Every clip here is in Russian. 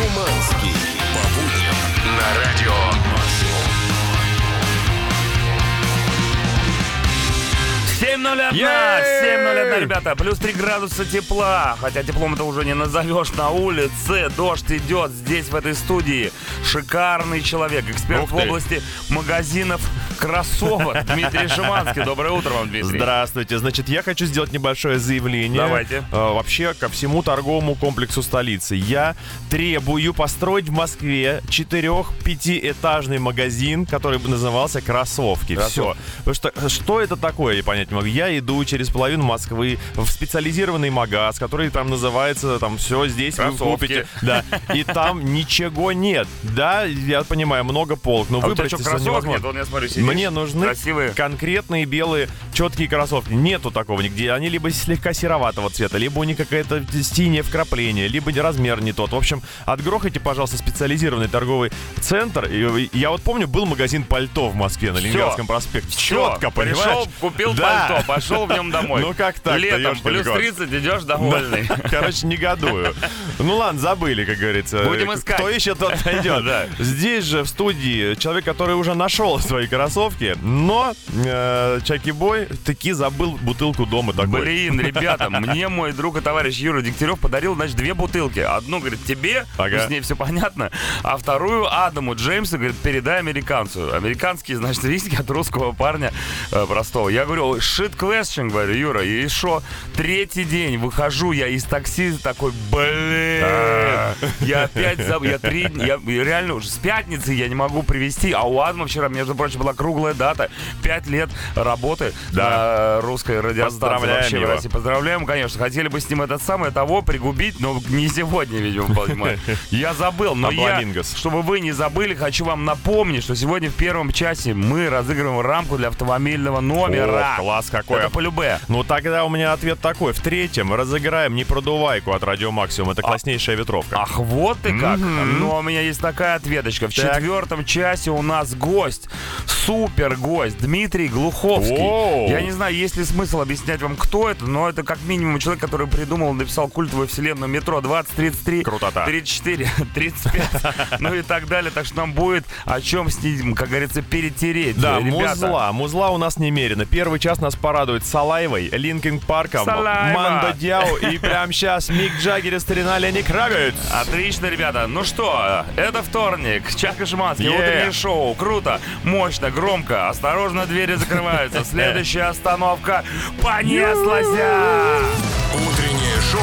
Шуманский. 7.01, Ей! 7.01, ребята, плюс 3 градуса тепла, хотя теплом это уже не назовешь на улице, дождь идет здесь, в этой студии. Шикарный человек, эксперт Ух в ты. области магазинов кроссовок, Дмитрий Шиманский. Доброе утро вам, Дмитрий. Здравствуйте. Значит, я хочу сделать небольшое заявление. Давайте. Э, вообще ко всему торговому комплексу столицы. Я требую построить в Москве четырех-пятиэтажный магазин, который бы назывался «Кроссовки». Все. Потому что что это такое, я понять не могу. Я иду через половину Москвы в специализированный магаз, который там называется там все здесь вы Кроссовки. купите. Да. И там ничего нет. Да, я понимаю, много полок, но А выбрать что, невозможно. нет? Я смотрю, сидишь, Мне нужны красивые. конкретные белые четкие кроссовки. Нету такого нигде. Они либо слегка сероватого цвета, либо у них какая-то синее вкрапление, либо размер не тот. В общем, отгрохайте, пожалуйста, специализированный торговый центр. И Я вот помню, был магазин пальто в Москве на Ленинградском проспекте. Четко, пришел, понимаешь? купил Да. пальто, пошел в нем домой. Ну как так-то, Летом плюс кот. 30 идешь довольный. Короче, негодую. Ну ладно, забыли, как говорится. Будем искать. Кто ищет, тот найдет. Да. Здесь же в студии человек, который уже нашел свои кроссовки, но э, Чаки Бой таки забыл бутылку дома такой. Блин, ребята, мне мой друг и товарищ Юра Дегтярев подарил, значит, две бутылки. Одну, говорит, тебе, Ага. ну, с ней все понятно, а вторую Адаму Джеймсу, говорит, передай американцу. Американский, значит, виски от русского парня э, простого. Я говорю, shit question, говорю, Юра, и что? Третий день выхожу я из такси такой, блин, я опять забыл, я три дня, я реально уже с пятницы я не могу привезти, а у Адама вчера, между прочим, была круглая дата, пять лет работы Да. на русской радиостанции Поздравляем вообще в его. России. Поздравляем, конечно. Хотели бы с ним это самое того пригубить, но не сегодня, видимо, понимаю. Я забыл, но я, чтобы вы не забыли, хочу вам напомнить, что сегодня в первом часе мы разыгрываем рамку для автомобильного номера. О, класс какой. Это по любе. Ну тогда у меня ответ такой. В третьем разыграем непродувайку от Радио Максимум. Это класснейшая ветровка. Ах, вот ты как. Мгм. Но у меня есть такая ответочка. В Так. четвертом часе у нас гость. Супер гость. Дмитрий Глуховский. Воу. Я не знаю, есть ли смысл объяснять вам, кто это, но это как минимум человек, который придумал, написал культовую вселенную метро 20, 33, Крутота. 34, 35, ну и так далее. Так что нам будет о чем с ним, как говорится, перетереть. Да, музла. Музла у нас немерено. Первый час нас порадует Салаевой, Линкен Парком, Салаева. Мандо Диау и прямо сейчас Мик Джаггер и старина Лени Кравец. Отлично, ребята. Ну что, это вторник. Чак и Шиманский, Yeah. утреннее шоу. Круто, мощно, громко. Осторожно, двери закрываются. Следующая остановка. Понеслась! Утреннее шоу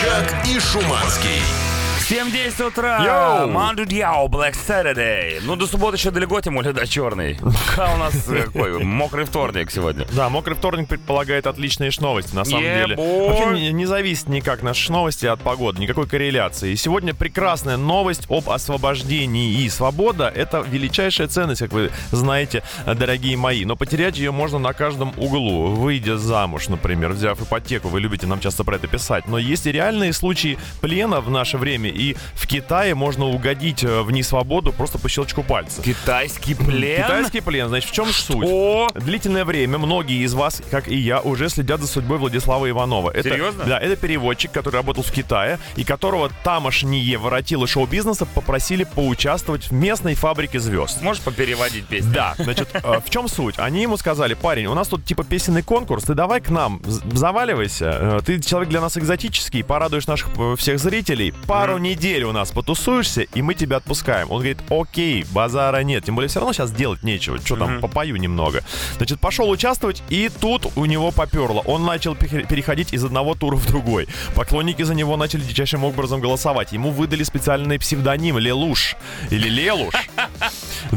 «Чак и Шуманский». 7.10 утра. Йоу. Манду Дьяо, Black Saturday. Ну, до субботы еще далеко, тем более до черный. А у нас э, какой мокрый вторник сегодня. Да, мокрый вторник предполагает отличные новости, на самом Yeah, деле. boy. Вообще не, не зависит никак наши новости от погоды, никакой корреляции. И сегодня прекрасная новость об освобождении. И свобода — это величайшая ценность, как вы знаете, дорогие мои. Но потерять ее можно на каждом углу. Выйдя замуж, например, взяв ипотеку. Вы любите нам часто про это писать. Но есть и реальные случаи плена в наше время. И в Китае можно угодить э, в несвободу просто по щелчку пальца. Китайский плен? Китайский плен, значит, в чем суть? О, Длительное время многие из вас, как и я, уже следят за судьбой Владислава Иванова. Это, Серьезно? Да, это переводчик, который работал в Китае, и которого тамошние воротилы шоу-бизнеса попросили поучаствовать в местной фабрике звезд. можешь попереводить песню? Да, значит, э, в чем суть? Они ему сказали, парень, у нас тут типа песенный конкурс, ты давай к нам, заваливайся, Э, ты человек для нас экзотический, порадуешь наших всех зрителей, пару недель у нас потусуешься, и мы тебя отпускаем. Он говорит, окей, базара нет, тем более все равно сейчас делать нечего, что там, попою немного. Значит, пошел участвовать, и тут у него поперло. Он начал пе- переходить из одного тура в другой. Поклонники за него начали дичайшим образом голосовать. Ему выдали специальный псевдоним Лелуш. Или Лелуш.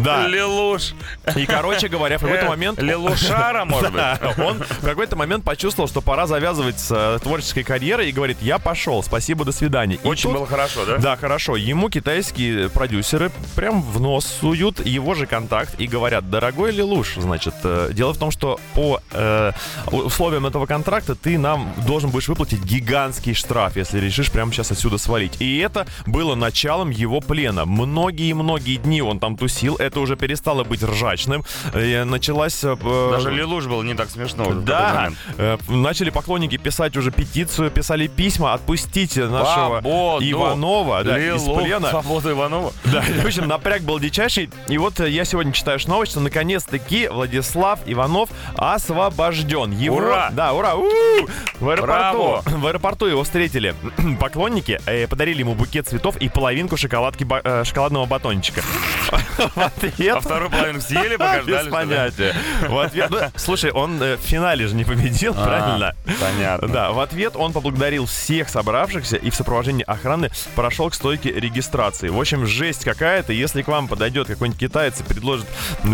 Да. Лилуш. И, короче говоря, в какой-то Э, момент... Лилушара, может быть? Он в какой-то момент почувствовал, что пора завязывать с э, творческой карьерой и говорит, я пошел, спасибо, до свидания. Очень было хорошо, да? Да, хорошо. Ему китайские продюсеры прям в нос суют его же контакт и говорят, дорогой Лилуш, значит, э, дело в том, что по э, условиям этого контракта ты нам должен будешь выплатить гигантский штраф, если решишь прямо сейчас отсюда свалить. И это было началом его плена. Многие-многие дни он там тусил. Это уже перестало быть ржачным. И началась... э, Даже Лилуш был не так смешно. Да. Э, начали поклонники писать уже петицию, писали письма, отпустите нашего Свободу. Иванова да, из плена. Свободу Иванова. Да, в общем, напряг был дичайший. И вот э, я сегодня читаю новость, что наконец-таки Владислав Иванов освобожден. Его, Ура! Да, ура! У-у-у! В аэропорту, Браво! в аэропорту его встретили поклонники, э, подарили ему букет цветов и половинку шоколадки, ба- э, шоколадного батончика. Ответ- А вторую половину съели, пока ждали, Без понятия. В ответ- ну, Слушай, он э, в финале же не победил, А, правильно? Понятно. Да, в ответ он поблагодарил всех собравшихся и в сопровождении охраны прошел к стойке регистрации. В общем, жесть какая-то. Если к вам подойдет какой-нибудь китаец и предложит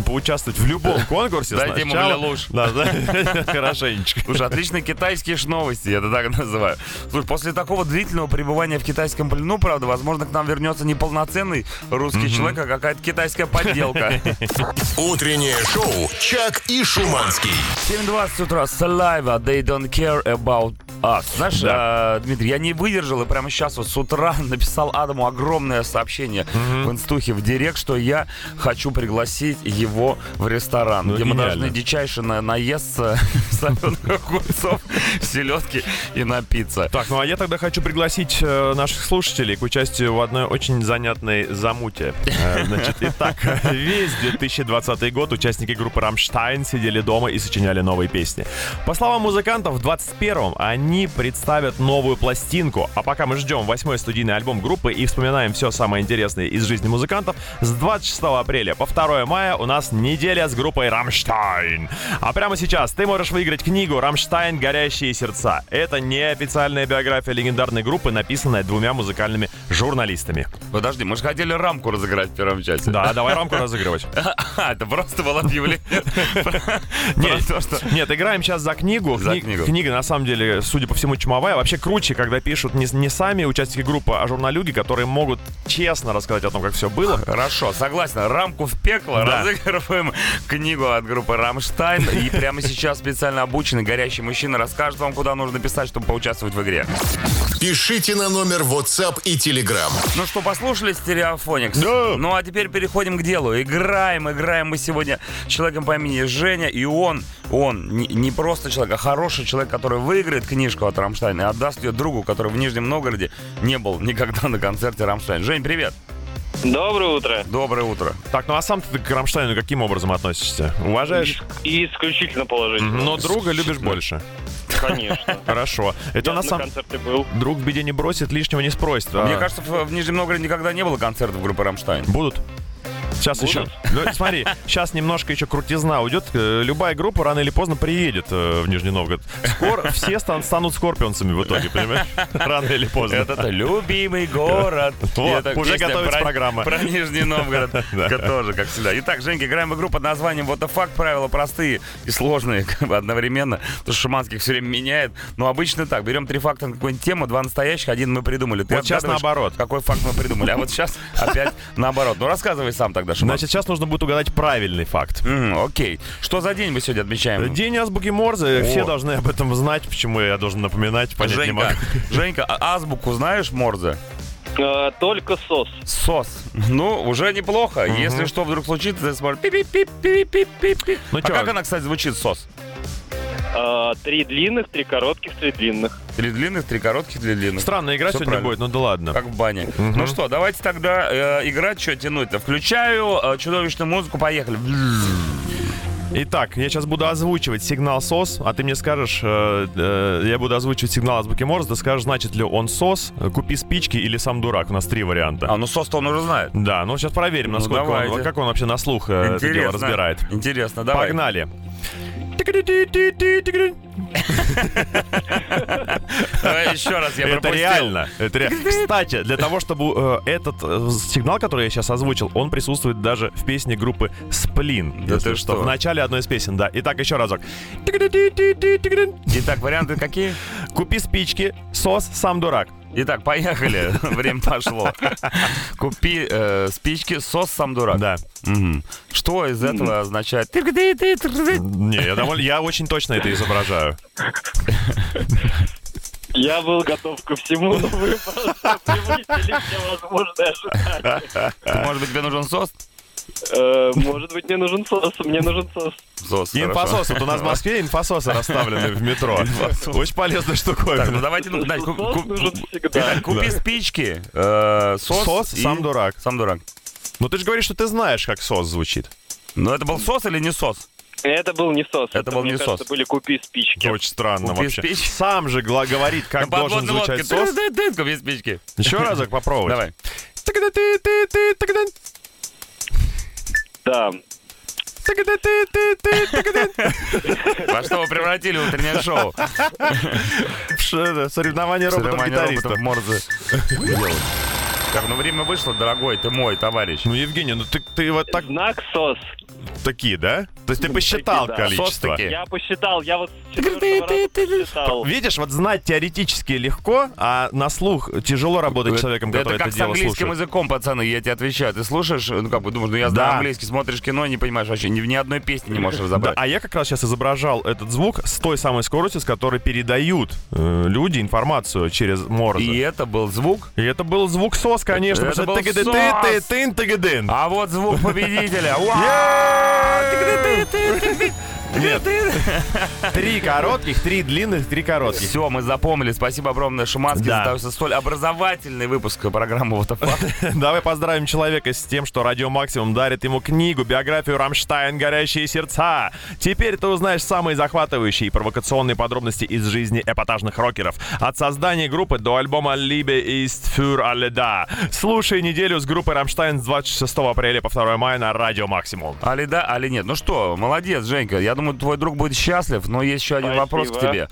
поучаствовать в любом конкурсе, Дайте ему ля-луш. Да, да, хорошенечко. Слушай, отличные китайские ж новости, я это так называю. Слушай, после такого длительного пребывания в китайском плену, правда, возможно, к нам вернется не полноценный русский человек, а какая-то китайская подделка. Утреннее шоу «Чак и Шуманский». 7.20 утра, Saliva, they don't care about us. Знаешь, Да. э, Дмитрий, я не выдержал и прямо сейчас вот с утра написал Адаму огромное сообщение в инстухе, в директ, что я хочу пригласить его в ресторан, Ну, где мы гениально. должны дичайше на- наесться соленых огурцов, селедки и напиться. Так, ну а я тогда хочу пригласить э, наших слушателей к участию в одной очень занятной замуте. Э, значит, итак, весь 2020 год участники группы «Рамштайн» сидели дома и сочиняли новые песни. По словам музыкантов, в 21-м они представят новую пластинку. А пока мы ждем восьмой студийный альбом группы и вспоминаем все самое интересное из жизни музыкантов, с 26 апреля по 2 мая у нас неделя с группой «Рамштайн». А прямо сейчас ты можешь выиграть книгу «Рамштайн. Горящие сердца». Это неофициальная биография легендарной группы, написанная двумя музыкальными журналистами. Подожди, мы же хотели рамку разыграть в первом часе. Да, давай рамку разыгрывать. А, это просто было объявление. Нет, играем сейчас за книгу. За Кни- книгу. Книга, на самом деле, судя по всему, чумовая. Вообще круче, когда пишут не, не сами участники группы, а журналюги, которые могут честно рассказать о том, как все было. Хорошо, согласен. Рамку в пекло. Да. Разыгрываем книгу от группы Рамштайн. И прямо сейчас специально обученный горящий мужчина расскажет вам, куда нужно писать, чтобы поучаствовать в игре. Пишите на номер WhatsApp и Telegram. Ну что, послушали Stereophonics? Да. Ну а теперь переходим к делу. Играем, играем мы сегодня с человеком по имени Женя. И он, он не, не просто человек, а хороший человек, который выиграет книжку от Рамштайна и отдаст ее другу, который в Нижнем Новгороде не был никогда на концерте Рамштайн. Жень, привет. Доброе утро. Доброе утро. Так, ну а сам ты к Рамштайну каким образом относишься? Уважаешь? И исключительно положительно. Но друга любишь больше. Конечно. Хорошо. Это Я на самом... был. Друг в беде не бросит, лишнего не спросит. А Мне кажется, в, в Нижнем Новгороде никогда не было концертов группы Рамштайн. Будут. Сейчас Будут? еще. Ну, смотри, сейчас немножко еще крутизна уйдет. Э, Любая группа рано или поздно приедет э, в Нижний Новгород. Скоро все стан- станут скорпионцами в итоге, понимаешь? Рано или поздно. Это любимый город. Вот, уже готовится про- программа. Про Нижний Новгород. Тоже, как всегда. Итак, Женька, играем игру под названием Вот fuck. Правила простые и сложные как бы одновременно. Потому что Шуманских все время меняет. Но обычно так. Берем три факта на какую-нибудь тему, два настоящих, один мы придумали. Ты Вот сейчас наоборот. Какой факт мы придумали. А вот сейчас опять наоборот. Ну, рассказывай сам тогда, Шуманский. Значит, сейчас нужно будет угадать правильный факт. М, Окей. Что за день мы сегодня отмечаем? День азбуки Морзе. Все О. должны об этом знать. Почему я должен напоминать, понять не могу. Женька, Женька, а азбуку знаешь, Морзе? Э, Только сос. Сос. Ну, уже неплохо. Если что вдруг случится, ты сможешь... пип-пип-пип-пип-пип-пип. Ну а чё? как она, кстати, звучит, сос? Э, Три длинных, три коротких, три длинных. Три длинных, три коротких, три длинных. Странная игра Всё сегодня правильно. будет, ну да ладно. Как в бане. Ну что, давайте тогда э, играть, что тянуть-то. Включаю э, чудовищную музыку, поехали. Итак, я сейчас буду озвучивать сигнал СОС, а ты мне скажешь, э, э, я буду озвучивать сигнал азбуки Морзе, ты скажешь, значит ли он СОС, э, купи спички или сам дурак. У нас три варианта. А, ну сос-то он уже знает. Да, ну сейчас проверим, Ну, насколько он, давайте. как он вообще на слух э, это дело разбирает. Интересно, давай. Погнали. Давай еще раз, я Это реально. Это ре- Кстати, для того, чтобы э, этот э, сигнал, который я сейчас озвучил, он присутствует даже в песне группы Сплин. Да ты что? В начале одной из песен, да. Итак, еще разок. Итак, варианты какие? Купи спички, сос, сам дурак. Итак, поехали. Время пошло. Купи э, спички, сос сам дурак. Да. Мгм. Что из этого означает? Не, я довольно, я очень точно это изображаю. Я был готов ко всему, но вы просто превысили все возможные ожидания. Может быть, тебе нужен сос? Э, Может быть, мне нужен сос. Мне нужен сос. Сос. Инфосос. Вот у нас в Москве инфососы расставлены в метро. Очень полезная Так, ну штуковина. давайте, ну, Надь, купи спички, э, сос, сам дурак. Сам дурак. Ну ты же говоришь, что ты знаешь, как сос звучит. Ну это был сос или не сос? Это был не сос. Это был мне не кажется, сос. были купи спички. Очень странно Купи вообще. спички. Сам же говорит, как На должен подводной лодке. звучать сос. Купи спички. Еще разок попробовать. Давай. Да. Во что вы превратили утреннее шоу? Соревнование роботов-гитаристов. роботов Морзе. Так, ну время вышло, дорогой, ты мой товарищ. Ну, Евгений, ну ты, ты вот так, Знак сос. такие, да? То есть ты посчитал да. количество. Сос-таки. Я посчитал, я вот с четвертого раза посчитал. Видишь, вот знать теоретически легко, а на слух тяжело работать человеком, который это это, как с дело английским слушает. языком, пацаны, я тебе отвечаю. Ты слушаешь, ну как бы думаешь, ну я знаю Да. английский, смотришь кино, не понимаешь вообще, ни, ни одной песни не можешь Да, разобрать. а я как раз сейчас изображал этот звук с той самой скоростью, с которой передают э, люди информацию через Морзе. И это был звук. И это был звук СОС, конечно, Это потому был СОС. А вот звук победителя. Вау! Нет. Три коротких, три длинных, три коротких. Все, мы запомнили. Спасибо огромное, Шуманский, Да. за столь образовательный выпуск программы «Вот это факт». Давай поздравим человека с тем, что Радио Максимум дарит ему книгу, биографию Рамштайн «Горящие сердца». Теперь ты узнаешь самые захватывающие и провокационные подробности из жизни эпатажных рокеров. От создания группы до альбома «Liebe ist für alle da». Слушай неделю с группой Рамштайн с 26 апреля по 2 мая на Радио Максимум. Али да, али нет. Ну что, молодец, Женька. Я думаю, твой друг будет счастлив, но есть еще один Спасибо. вопрос к тебе.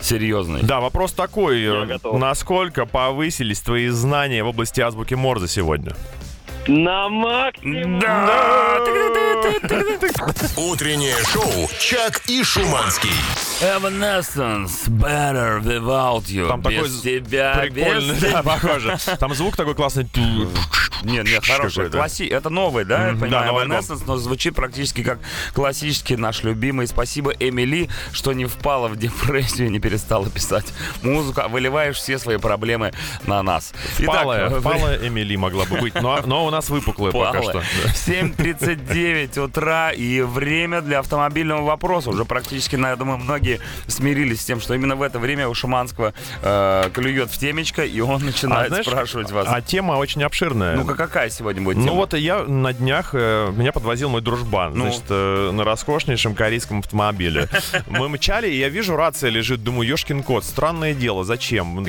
Серьезный. Да, вопрос такой. э, готов. Насколько повысились твои знания в области азбуки Морзе сегодня? На максимум. Да! Утреннее шоу «Чак и Шуманский». Evanescence, better without you. Там такой без з- тебя, Прикольно, без да, тебя. похоже. Там звук такой классный. Нет, нет, хороший. Класси... Это новый, да, понимаю, да, новый. Evanescence, но звучит практически как классический наш любимый. Спасибо, Эмили, что не впала в депрессию и не перестала писать музыку, а выливаешь все свои проблемы на нас. Палая, Итак, палая Эмили могла бы быть, но, но у нас выпуклая пока что. Палая. 7.39 утра и время для автомобильного вопроса. Уже практически, я думаю, многие смирились с тем, что именно в это время у Шуманского э, клюет в темечко, и он начинает А знаешь, спрашивать вас. А тема очень обширная. Ну-ка, какая сегодня будет Ну тема? вот я на днях, э, меня подвозил мой дружбан, Ну. значит, э, на роскошнейшем корейском автомобиле. Мы мчали, и я вижу, рация лежит, думаю, ёшкин кот, странное дело, зачем?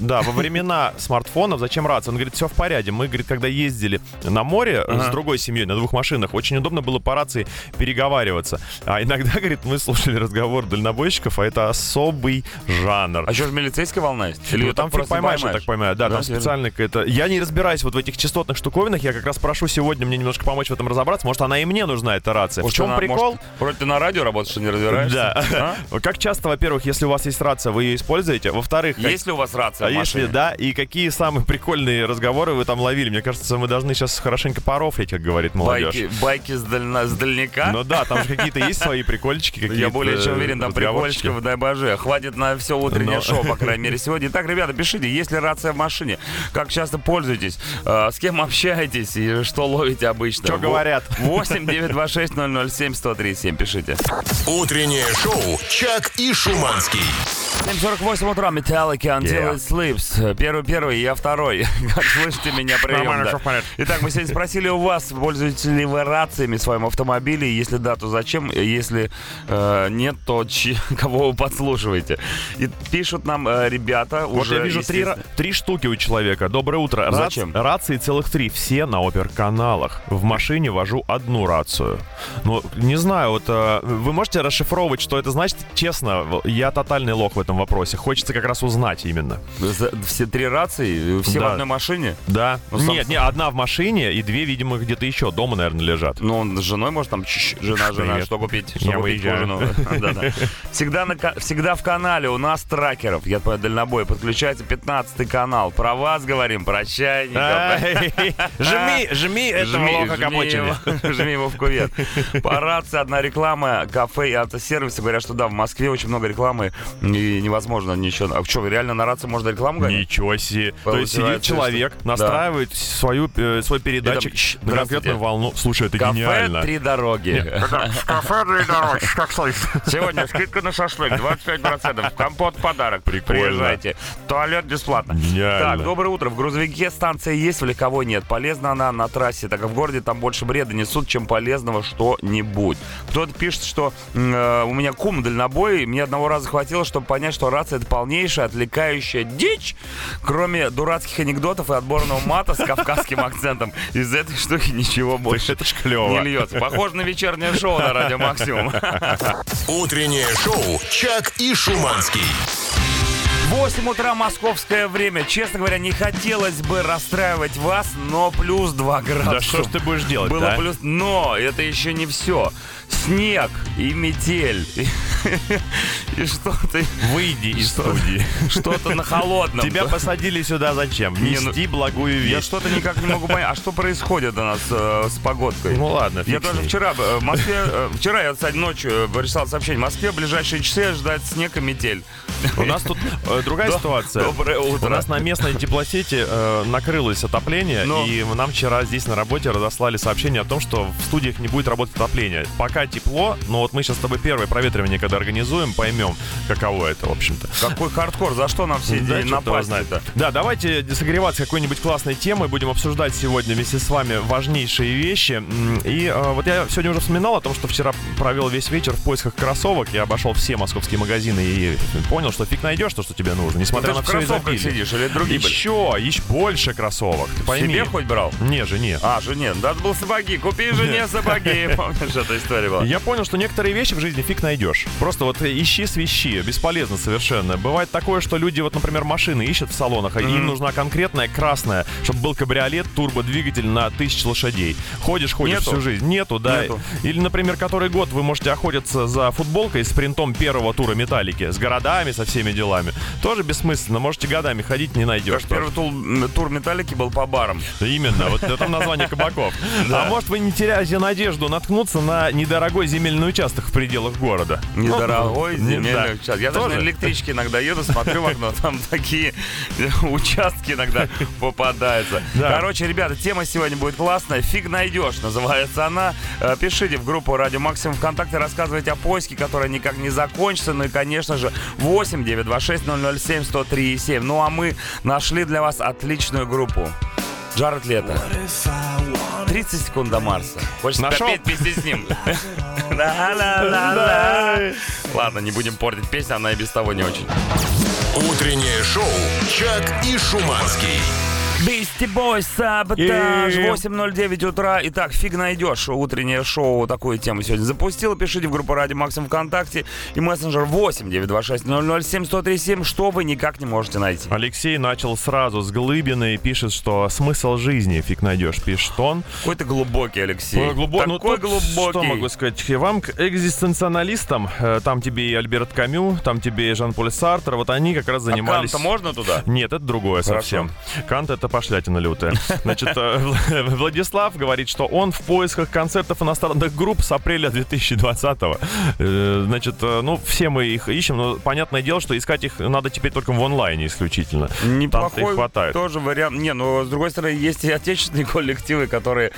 Да, во времена смартфонов зачем рация? Он говорит, все в порядке. Мы, говорит, когда ездили на море э, с Ага. другой семьей на двух машинах, очень удобно было по рации переговариваться. А иногда, говорит, мы слушали разговор дальнобойщиков, а это особый жанр. А что же милицейская волна есть? Или Ну, там фиг поймаешь, я так понимаю. Да, Да, там специально какая-то... Я не разбираюсь вот в этих частотных штуковинах, я как раз прошу сегодня мне немножко помочь в этом разобраться. Может, она и мне нужна, эта рация. Может, в чем она- прикол? может, вроде ты на радио работаешь, что не разбираешься? Да. А? Как часто, во-первых, если у вас есть рация, вы ее используете? Во-вторых, как- Есть ли у вас рация а если машине? да, и какие самые прикольные разговоры вы там ловили? Мне кажется, мы должны сейчас хорошенько порофлить, как говорит молодежь. Байки, байки с, дальна- с дальняка? Ну да, там же какие-то есть свои прикольчики какие-то. Я более чем уверен, там прикольчиков, дай боже. Хватит на все утреннее Но- шоу, по крайней мере, сегодня. Итак, ребята, пишите, есть ли рация в машине? Как часто пользуетесь? Э, С кем общаетесь? И что ловите обычно? Чё говорят? 8 926 007 1037. Пишите. Утреннее шоу «Чак и Шуманский». 7.48 утра, Metallica, Until Yeah. It Sleeps. Первый, первый, я второй. Как слышите меня, прием, да. В порядке. Итак, мы сегодня спросили у вас, пользуетесь ли вы рациями в своем автомобиле? Если да, то зачем? Если э, нет, то чи- кого вы подслушиваете? И пишут нам э, ребята Вот уже... я вижу три, три штуки у человека. Доброе утро. Рац- Зачем? рации целых три. Все на опер-каналах. В машине вожу одну рацию. Ну, не знаю, вот э, вы можете расшифровывать, что это значит? Честно, в- я тотальный лох в этом вопросе. Хочется как раз узнать именно. За- Все три рации, все в Да. одной машине? Да. Ну, Нет, не, одна в машине и две, видимо, где-то еще дома, наверное, лежат. Ну, он с женой, может, там, чш, жена, жена, что купить? Я Что купить выезжаю. ужину? Всегда, на всегда в канале у нас тракеров, я понимаю, дальнобой, подключается 15 канал. Про вас говорим, про чайников. Ай, Жми, жми этого лоха его- Жми его в кувет. По рации одна реклама, кафе и автосервисы. Говорят, что да, в Москве очень много рекламы. И невозможно ничего. А что, реально на рации можно рекламу гонять? Ничего себе. То есть сидит человек, настраивает свою, э, свой передатчик Это- на конкретную волну. Слушай, это Кафе гениально. «Три дороги». Кафе «Три дороги», как слышно. Сегодня скидка на шашлык 25%. Компот подарок. Прикольно. Приезжайте. Туалет бесплатно. Гениально. Так, доброе утро. В грузовике станция есть, в легковой нет. Полезна она на трассе, так как в городе там больше бреда несут, чем полезного что-нибудь. Кто-то пишет, что э, у меня кум дальнобой, мне одного раза хватило, чтобы понять, что рация это полнейшая отвлекающая дичь, кроме дурацких анекдотов и отборного мата с кавказским акцентом. Из этой штуки ничего больше Это ж не клево. льется. Похоже на вечернее шоу на радио Максимум. Утреннее шоу «Чак и Шуманский». 8 утра московское время. Честно говоря, не хотелось бы расстраивать вас, но плюс 2 градуса. Да что ж ты будешь делать, Было да? плюс... Но это еще не все. Снег и метель. И что-то... Выйди из Что? студии. Что-то на холодном. Тебя посадили сюда зачем? Не, ну, Нести благую Я весть. что-то никак не могу понять. А что происходит у нас э, с погодкой? Ну ладно, Я даже ней. вчера э, в Москве, э, вчера я, кстати, ночью прислал сообщение. В Москве в ближайшие часы ждать снег и метель. У нас тут другая ситуация. Доброе утро. У нас на местной теплосети накрылось отопление, и нам вчера здесь на работе разослали сообщение о том, что в студиях не будет работать отопление. Пока тепло, но вот мы сейчас с тобой первое проветривание, когда организуем, поймем, каково это, в общем-то. Какой хардкор, за что нам все Да, напасти-то? Да, давайте согреваться какой-нибудь классной темой. Будем обсуждать сегодня вместе с вами важнейшие вещи. И э, вот я сегодня уже вспоминал о том, что вчера провел весь вечер в поисках кроссовок. Я обошел все московские магазины и понял, что фиг найдешь то, что тебе нужно, несмотря Ты на все изобилие. сидишь или другие? Еще, еще больше кроссовок. Ты пойми. Себе хоть брал? Не, жене. А, жене, надо было сапоги. Купи жене сапоги. Помнишь, эта история была? Я понял, что некоторые вещи в жизни фиг найдешь. Просто вот ищи свищи, бесполезно совершенно. Бывает такое, что люди, вот, например, машины ищут в салонах, а им нужна конкретная красная, чтобы был кабриолет, турбодвигатель на тысячу лошадей. Ходишь, ходишь Нету? всю жизнь. Нету, да. Нету. Или, например, который год вы можете охотиться за футболкой с принтом первого тура металлики, с городами, со всеми делами. Тоже бессмысленно. Можете годами ходить, не найдешь. Как первый тур, металлики был по барам. Именно, вот это название кабаков. А может вы не теряете надежду наткнуться на недорогой земельный участок в пределах города? Недорогой Ну, земельный участок. Я Тоже? на электричке иногда еду, смотрю в окно, там такие участки иногда попадаются. Да. Короче, ребята, тема сегодня будет классная. Фиг найдешь, называется она. Э, Пишите в группу Радио Максимум ВКонтакте, рассказывайте о поиске, который никак не закончится. Ну и, конечно же, 8 926 007 103 7. Ну а мы нашли для вас отличную группу. Джаред Лето. 30 секунд до Марса. Хочется Нашел? петь вместе с ним. Ладно, не будем портить песню, она и без того не очень. Утреннее шоу «Чак и Шуманский». Бисти Бой, саботаж, И- 8.09 утра. Итак, фиг найдешь. Утреннее шоу такую тему сегодня запустил. Пишите в группу Радио Максим ВКонтакте и мессенджер 8 926 007 1037, что вы никак не можете найти. Алексей начал сразу с глыбины и пишет, что смысл жизни фиг найдешь, пишет он. Какой ты глубокий, Алексей. Ой, глубо- ну, Такой тут глубокий. Что могу сказать? Вам, к экзистенциалистам, э, там тебе и Альберт Камю, там тебе и Жан-Поль Сартр, вот они как раз А занимались... Канта можно туда? Нет, это другое Хорошо. совсем. Кант это пошлятина лютая. Значит, э, Вл- Владислав говорит, что он в поисках концертов иностранных групп с апреля 2020-го. Э, Значит, э, ну, все мы их ищем, но понятное дело, что искать их надо теперь только в онлайне исключительно. Неплохой хватает. тоже вариант. Не, но с другой стороны, есть и отечественные коллективы, которые,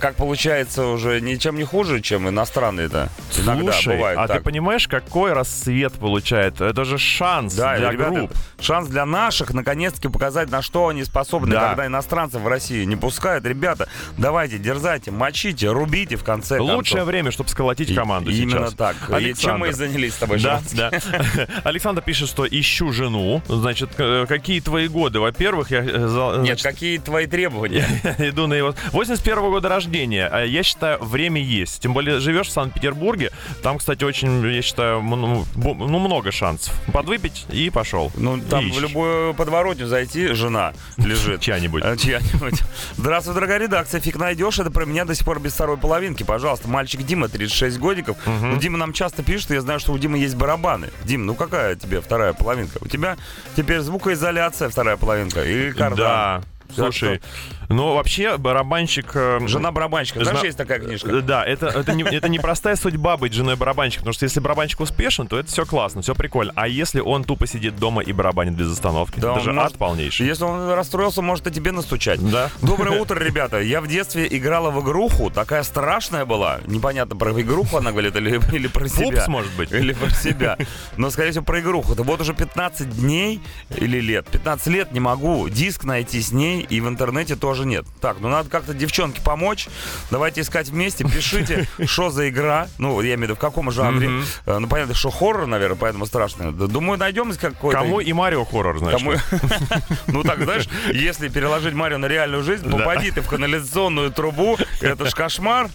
как получается, уже ничем не хуже, чем иностранные-то. Иногда Слушай, бывает а так. ты понимаешь, какой рассвет получает? Это же шанс Да, для ребята, групп. шанс для наших наконец-таки показать, на что они способны, Да. когда иностранцев в России не пускают. Ребята, давайте, дерзайте, мочите, рубите в конце Лучшее концов. время, чтобы сколотить И- команду Именно сейчас. так. И чем мы и занялись с тобой, Да, да. Александр пишет, что ищу жену. Значит, э, какие твои годы? Во-первых, я э, за- Нет, значит, какие твои требования? иду на его... 81 года рождения. А Я считаю, время есть. Тем более, живешь в Санкт-Петербурге. Там, кстати, очень, я считаю, ну, ну, много шансов. Подвыпить и пошел. Ну, там Ищешь. в любую подворотню зайти, жена лежит. Чья-нибудь. А, Чья-нибудь. Здравствуй, дорогая редакция. Фиг найдешь. Это про меня до сих пор без второй половинки. Пожалуйста, мальчик Дима, 36 годиков. Ну, Дима нам часто пишет, я знаю, что у Димы есть барабаны. Дим, ну какая тебе вторая половинка? У тебя теперь звукоизоляция вторая половинка и кардан. Да. Слушай, ну вообще барабанщик... э, Жена барабанщика. Знаешь, есть такая книжка? Э, Да, это, это, не, это непростая судьба быть женой барабанщика, потому что если барабанщик успешен, то это все классно, все прикольно. А если он тупо сидит дома и барабанит без остановки, Да, это же может- ад полнейший. Если он расстроился, может и тебе настучать. Да. Доброе утро, ребята. Я в детстве играла в игруху, такая страшная была. Непонятно, про игруху она говорит или, или про себя. Пупс, может быть. Или про себя. Но, скорее всего, про игруху. Вот уже 15 дней или лет, 15 лет не могу диск найти с ней, и в интернете тоже нет. Так, ну надо как-то девчонке помочь. Давайте искать вместе. Пишите, что за игра. Ну, я имею в виду, в каком жанре. Э, Ну, понятно, что хоррор, наверное, поэтому страшно. Думаю, найдем какой-то... Кому и Марио хоррор, знаешь. Кому- Ну так, знаешь, если переложить Марио на реальную жизнь, попади ты в канализационную трубу, это ж кошмар.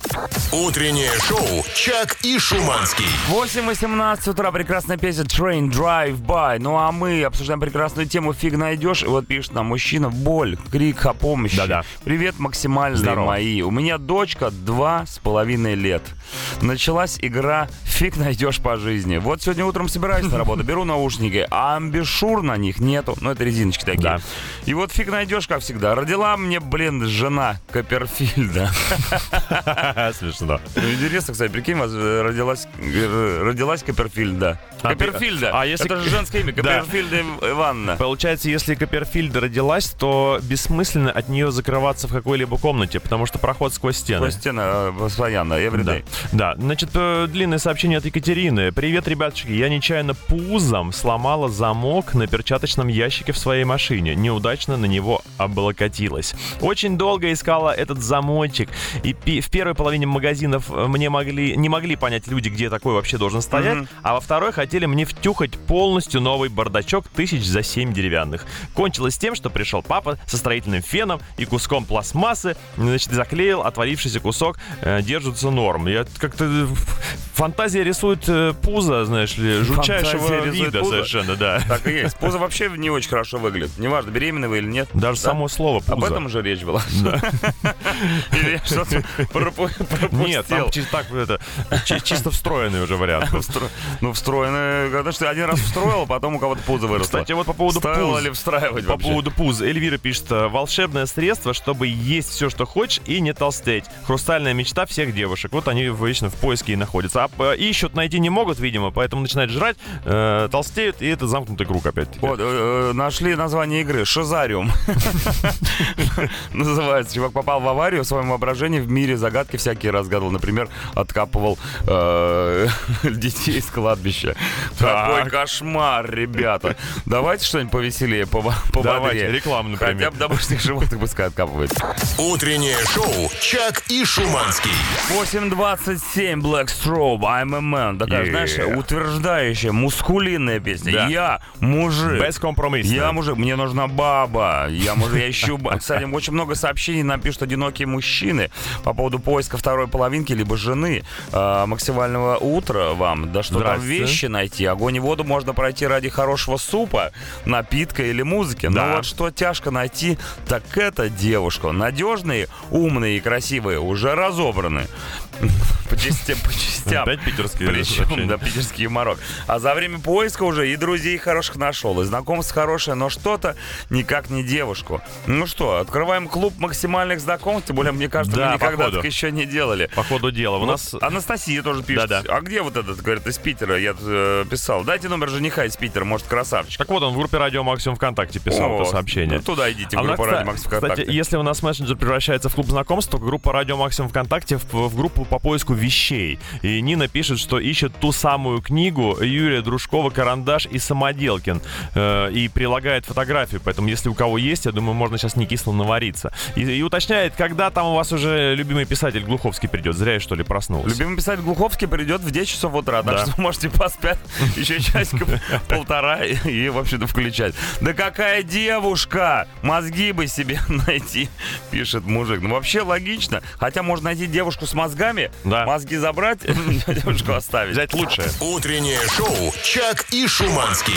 Утреннее шоу «Чак и Шуманский». 8.18 утра, прекрасная песня Train Drive By. Ну а мы обсуждаем прекрасную тему «Фиг найдешь». И вот пишет нам мужчина, боль, крик о помощи. Да-да. Привет, максимальные Здорово. мои. У меня дочка два с половиной лет. Началась игра «Фиг найдешь по жизни». Вот сегодня утром собираюсь на работу, беру наушники, а амбишур на них нету. Ну, это резиночки такие. Да. И вот фиг найдешь, как всегда. Родила мне, блин, жена Копперфильда. Смешно. Ну, интересно, кстати, прикинь, э, родилась, э, родилась Копперфильда. А Копперфильда. а если- Это же женское имя. Да. Копперфильда Ив- Ивановна. Получается, если Копперфильда родилась, то бессмысленно от нее закрываться в какой-либо комнате, потому что проход сквозь стены. Сквозь стены, э, постоянно, Да. everyday. да, значит, э, длинное сообщение от Екатерины. Привет, ребяточки, я нечаянно пузом сломала замок на перчаточном ящике в своей машине. Неудачно на него облокотилась. Очень долго искала этот замочек. И пи- в первой половине магазинов э, мне могли, не могли понять люди, где такой вообще должен стоять. Мгм. А во второй хотели мне втюхать полностью новый бардачок тысяч за семь деревянных. Кончилось тем, что пришел папа со строительным феном и куском пластмассы, значит, заклеил отвалившийся кусок, э, держится норм. Я как-то... э, Фантазия рисует э, пузо, знаешь ли, рисует вида пузо? совершенно, да. Так и есть. Пузо вообще не очень хорошо выглядит. Неважно, беременна вы или нет. Даже Да? само слово пузо. Об этом же речь была. Или я что-то пропу- пропустил. Нет, там чи- так, это, чи- чисто встроенный уже вариант. Ну, встроенное, когда что один раз встроил, а потом у кого-то пузо выросло. Кстати, вот по поводу Стоило пуз. ли встраивать По поводу пуз. Эльвира пишет, э, волшебное средство, чтобы есть все, что хочешь и не толстеть. Хрустальная мечта всех девушек. Вот они вечно в поиске и находятся. А э, ищут, найти не могут, видимо, поэтому начинают жрать, э, толстеют, и это замкнутый круг опять-таки. Вот, э, нашли название игры «Шизариум». Называется. Чувак попал в аварию в своем воображении в мире загадки всякие разгадывал. Например, откапывал детей с кладбища. Какой Так. кошмар, ребята. Давайте что-нибудь повеселее, пободрее. Давайте, рекламу, например. Хотя бы домашних животных пускай откапывает. Утреннее шоу «Чак и Шуманский». 8.27 Black Strobe, I'm a man. Такая, Yeah. знаешь, утверждающая, мускулинная песня. Да. Я мужик. Бескомпромиссно. Я мужик, мне нужна баба. Я мужик, я ищу... ба- Кстати, очень много сообщений нам пишут одинокие мужчины по поводу поиска второй половинки либо жены. А, максимального утра вам. Да что там Здрасте. вещи найти. Огонь и воду можно пройти ради хорошего супа, напитка или музыки. Но Да. вот что тяжко найти, так это девушку. Надежные, умные и красивые уже разобраны. По частям, по частям. Опять питерские Причем, да, питерский юморок. А за время поиска уже и друзей хороших нашел, и знакомств хорошее, но что-то никак не девушку. Ну что, открываем клуб максимальных знакомств, тем более, мне кажется, Да, мы никогда так еще не делали. По ходу дела. У Вот нас... Анастасия тоже пишет. Да-да. А где вот этот, говорит, из Питера? Я э, писал. Дайте номер жениха из Питера, может, красавчик. Так вот, он в группе Радио Максимум ВКонтакте писал О, это сообщение. ну, туда идите, А нас, группу Радио кстати, Макс ВКонтакте. Кстати, если у нас мессенджер превращается в клуб знакомств, то группа Радио Максимум ВКонтакте в, в группу по поиску вещей. И Нина пишет, что ищет ту самую книгу Юрия Дружкова «Карандаш и Самоделкин». э, и прилагает фотографию. Поэтому, если у кого есть, я думаю, можно сейчас не кисло навариться. И, и уточняет, когда там у вас уже любимый писатель Глуховский придет. Зря я, что ли, проснулся. Любимый писатель Глуховский придет в 10 часов утра, так Да. что вы можете поспать еще часика полтора и, и, в общем-то, включать. Да какая девушка! Мозги бы себе найти, пишет мужик. Ну, вообще логично. Хотя можно найти девушку с мозгами, Да. мозги забрать, девушку оставить. Взять лучшее. Утреннее шоу «Чак и Шуманский».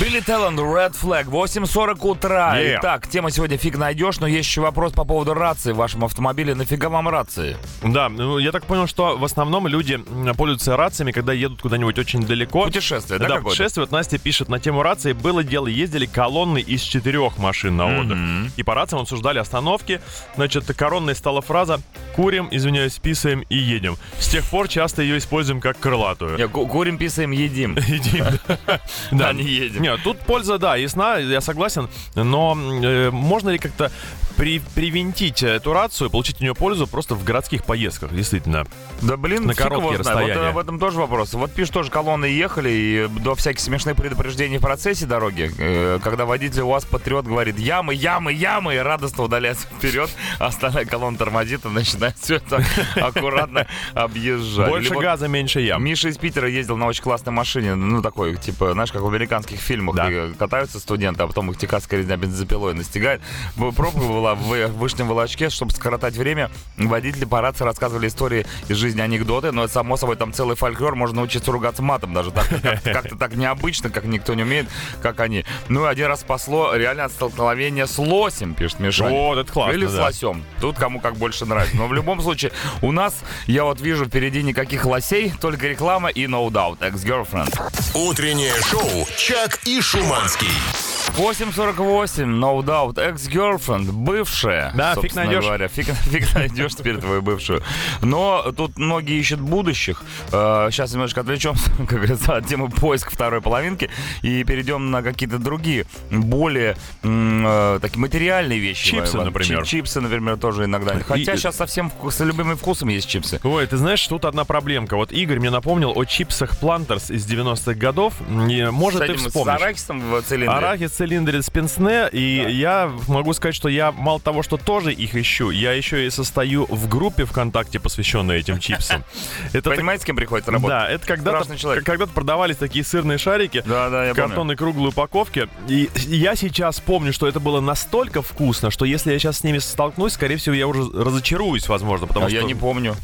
Билли Телланд, Red Flag, 8.40 утра. Yeah. Итак, тема сегодня фиг найдешь, но есть еще вопрос по поводу рации в вашем автомобиле. Нафига вам рации? Да, ну, я так понял, что в основном люди пользуются рациями, когда едут куда-нибудь очень далеко. Путешествие, да, Да, путешествие. Вот Настя пишет на тему рации. Было дело, ездили колонны из четырех машин на отдых. И по рациям обсуждали остановки. Значит, коронной стала фраза «Курим, извиняюсь, писаем и едем». С тех пор часто ее используем как крылатую. Ку- курим, писаем, едим. Едим, да. Да, не едем. Нет, тут польза, да, ясна, я согласен, но э, можно ли как-то при, привинтить эту рацию, получить у нее пользу просто в городских поездках, действительно? Да блин, На короткие. Вот э, расстояния. об этом тоже вопрос. Вот пишут, тоже колонны ехали, и до всяких смешных предупреждений в процессе дороги, э, когда водитель у вас патриот говорит ямы, ямы, ямы, и радостно удаляется вперед, остальная колонна тормозит и начинает все это аккуратно объезжать. Больше Или вот газа, меньше ям. Миша из Питера ездил на очень классной машине, ну такой, типа, знаешь, как в американских фильмах, Да. катаются студенты, а потом их техасская резня бензопилой настигает. Пробка была в вышнем волочке, чтобы скоротать время. Водители по рации рассказывали истории из жизни, анекдоты, но само собой там целый фольклор, можно научиться ругаться матом даже, так, как- как-то так необычно, как никто не умеет, как они. Ну и один раз спасло реально от столкновения с лосем, пишет Миша. Вот, это классно, Или с да. лосем. Тут кому как больше нравится. Но в любом случае, у нас, я вот вижу впереди никаких лосей, только реклама и No Doubt, Ex-Girlfriend. Утреннее шоу «Чак и Шуманский». 8.48, No Doubt, Ex-Girlfriend, бывшая. Да, фиг найдешь. Говоря. Фиг, фиг найдешь теперь твою бывшую. Но тут многие ищут будущих. Э, Сейчас немножко отвлечемся, как говорится, от темы поиска второй половинки и перейдем на какие-то другие, более э, такие материальные вещи. Чипсы, например. Чи- Чипсы, например, тоже иногда. Хотя сейчас совсем с любыми вкусами есть чипсы. Ой, ты знаешь, тут одна проблемка. Вот Игорь мне напомнил о чипсах Плантерс из 90-х годов. Может, ты этим, с вспомнишь. арахисом в цилиндре. Арахис, цилиндре, спинсне, и я могу сказать, что я мало того, что тоже их ищу, я еще и состою в группе ВКонтакте, посвященной этим чипсам. Это так- Понимаете, с кем приходится работать? Да, это когда-то, Страшный человек. к- когда-то продавались такие сырные шарики Да, да, в помню. картонной круглой упаковке. И я сейчас помню, что это было настолько вкусно, что если я сейчас с ними столкнусь, скорее всего, я уже разочаруюсь, возможно, потому А что я не помню.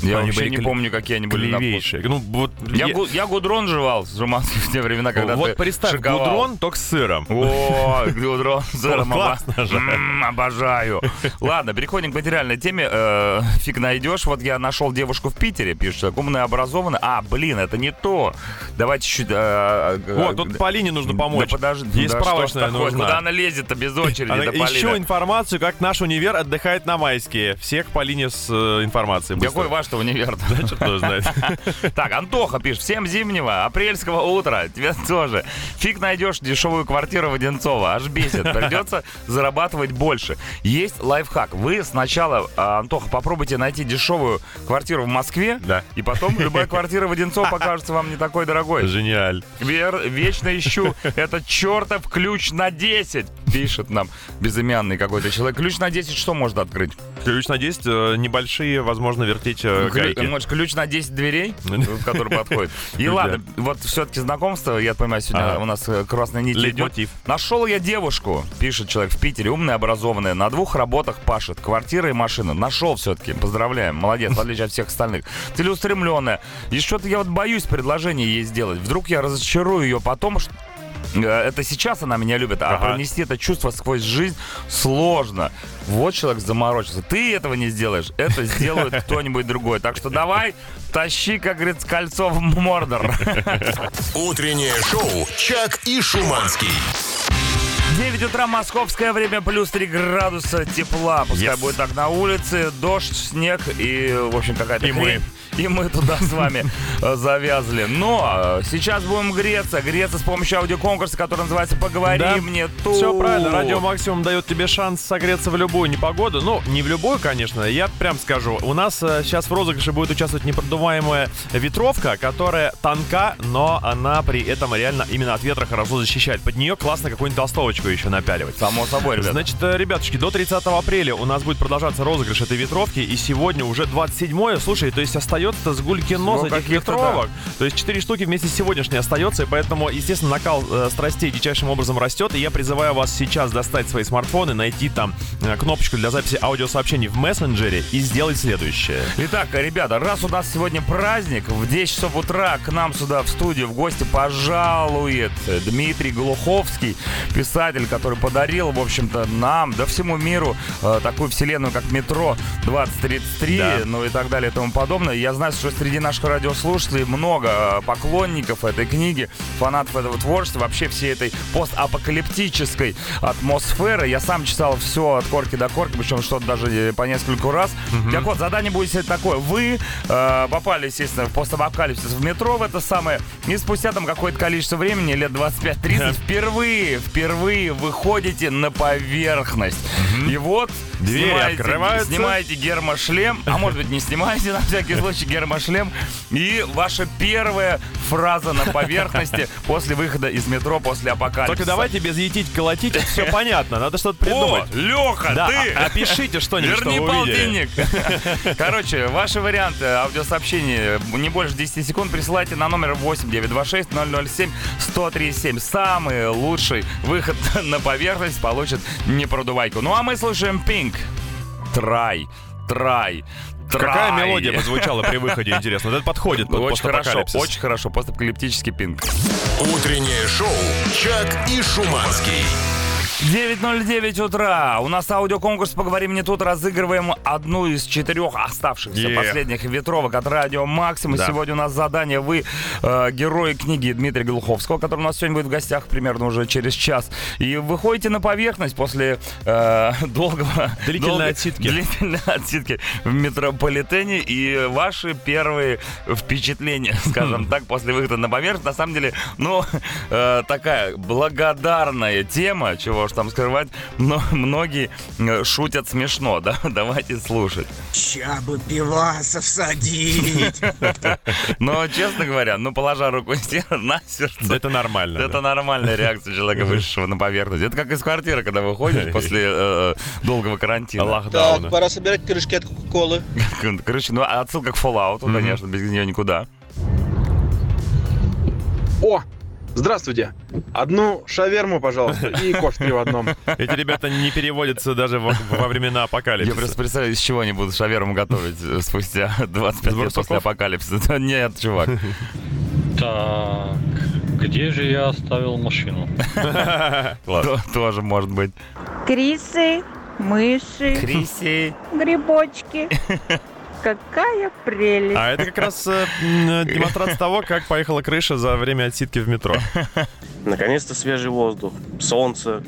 Я Они вообще были не кле- помню, какие они были клевейшие. Ну, вот Я, я- гу- я гудрон жевал с Жуманским в те времена, когда вот ты представь, шиковал. гудрон, только с сыром. О, гудрон с сыром. Обожаю. Ладно, переходим к материальной теме. Э, Фиг найдешь. Вот я нашел девушку в Питере, пишет человек, умная, образованная. А, блин, это не то. Давайте чуть... э, э, Вот, тут Полине нужно помочь. Да подожди, ж справочная нужна. Куда она лезет-то без очереди? Ищу информацию, как наш универ отдыхает на майские. Всех Полине с э, информацией. быстро. Какой ваш-то универ Да, что знает. Так, Антоха пишет, всем зимнего, апрельского утра, тебе тоже. Фиг найдешь дешевую квартиру в Одинцово, аж бесит. Придется зарабатывать больше. Есть лайфхак. Вы сначала, а, Антоха, попробуйте найти дешевую квартиру в Москве, Да. и потом любая квартира в Одинцово покажется вам не такой дорогой. Гениаль. Вер, вечно ищу этот чертов ключ на 10, пишет нам безымянный какой-то человек. Ключ на 10 что может открыть? Ключ на 10, э, небольшие, возможно, вертеть э, Клю- гайки. Может, ключ на 10 дверей, в который подходит. И ладно, вот все-таки знакомство, я понимаю, сегодня у нас э, красная нить идет. Нашел я девушку, пишет человек в Питере, умная, образованная, на двух работах пашет, квартира и машина. Нашел все-таки, поздравляем, молодец, в отличие от всех остальных. Целеустремленная. И что-то я вот боюсь предложение ей сделать. Вдруг я разочарую ее потом, что это сейчас она меня любит, а Ага. пронести это чувство сквозь жизнь сложно. Вот человек заморочился. Ты этого не сделаешь, это сделает кто-нибудь другой. Так что давай, тащи, как говорится, кольцо в Мордор. Утреннее шоу «Чак и Шуманский». 9 утра, московское время, плюс 3 градуса тепла. Пускай Yes. будет так на улице, дождь, снег и, в общем, какая-то И мы. хрень. И мы туда с вами э, завязли. Но э, сейчас будем греться. Греться с помощью аудиоконкурса, который называется «Поговори Да. мне тут». Все правильно, Радио Максимум дает тебе шанс согреться в любую непогоду. Ну, не в любую, конечно, я прям скажу. У нас э, сейчас в розыгрыше будет участвовать непродуваемая ветровка, которая тонка, но она при этом реально именно от ветра хорошо защищает. Под нее классно какую-нибудь толстовочку ветровочку еще напяливать. Само собой, ребят. Значит, э, ребятушки, до 30 апреля у нас будет продолжаться розыгрыш этой ветровки, и сегодня уже 27 Слушай, то есть остается с гулькин нос Ну, этих каких-то, ветровок. То есть 4 штуки вместе с сегодняшней остается, и поэтому, естественно, накал э, страстей дичайшим образом растет, и я призываю вас сейчас достать свои смартфоны, найти там э, кнопочку для записи аудиосообщений в мессенджере и сделать следующее. Итак, ребята, раз у нас сегодня праздник, в 10 часов утра к нам сюда в студию в гости пожалует Дмитрий Глуховский, писатель, который подарил, в общем-то, нам, да всему миру э, такую вселенную, как метро 2033, Да. ну и так далее и тому подобное. Я знаю, что среди наших радиослушателей много э, поклонников этой книги, фанатов этого творчества, вообще всей этой постапокалиптической атмосферы. Я сам читал все от корки до корки, причем что-то даже э, по нескольку раз. Так вот, задание будет такое. Вы э, попали, естественно, в постапокалипсис в метро в это самое, и спустя там какое-то количество времени, лет 25-30, впервые, впервые выходите на поверхность. И вот Двери снимаете, открываются. снимаете гермошлем, а может быть не снимаете на всякий случай гермошлем, и ваша первая фраза на поверхности после выхода из метро после апокалипсиса. Только давайте без етить колотить, все понятно, надо что-то О, придумать. Леха, Да, ты! а- опишите что-нибудь, что Верни вы увидели. полтинник. Короче, ваши варианты аудиосообщений не больше 10 секунд присылайте на номер 8926 007 1037. Самый лучший выход на поверхность получит непродувайку. Ну а мы слушаем Pink. Трай, трай, трай. Какая мелодия прозвучала при выходе, интересно? Вот Это подходит под Очень хорошо, очень хорошо. Постапокалиптический пинг. Утреннее шоу «Чак и Шуманский». 9.09 утра. У нас аудиоконкурс «Поговорим не тут». Разыгрываем одну из четырех оставшихся Yeah. последних ветровок от Радио Максимум. Да. Сегодня у нас задание. Вы э, герои книги Дмитрия Глуховского, который у нас сегодня будет в гостях примерно уже через час. И выходите на поверхность после э, долгого... Длительной отсидки. Длительной отсидки в метрополитене. И ваши первые впечатления, скажем так, после выхода на поверхность. На самом деле, ну, э, такая благодарная тема, чего уж там скрывать, но многие э, шутят смешно, да? Давайте слушать. Ща бы пивасов садить. Но, честно говоря, ну, положа руку на сердце, Да Это нормально. это нормальная реакция человека, вышедшего на поверхность. Это как из квартиры, когда выходишь после э, долгого карантина. Локдауна. Так, пора собирать крышки от Кока-Колы. Короче, ну, отсылка к Fallout, конечно, без нее никуда. О, здравствуйте. Одну шаверму, пожалуйста, и кофе три в одном. Эти ребята не переводятся даже во, во времена Я апокалипсиса. просто представляю, из чего они будут шаверму готовить э, спустя 25 лет барсуков? после апокалипсиса. Да Нет, чувак. Так, где же я оставил машину? Тоже может быть. Крисы, мыши, Криси. грибочки. Какая прелесть. А это как раз э, м, демонстрация того, как поехала крыша за время отсидки в метро. Наконец-то свежий воздух, солнце.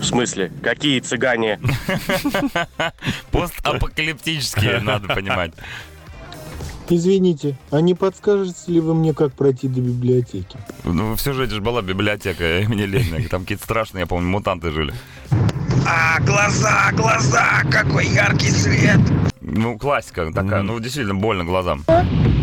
В смысле, какие цыгане? Постапокалиптические, надо понимать. Извините, а не подскажете ли вы мне, как пройти до библиотеки? Ну, в сюжете же была библиотека имени Ленина. Там какие-то страшные, я помню, мутанты жили. А, глаза, глаза, какой яркий свет. Ну, классика такая. Ну, действительно, больно глазам.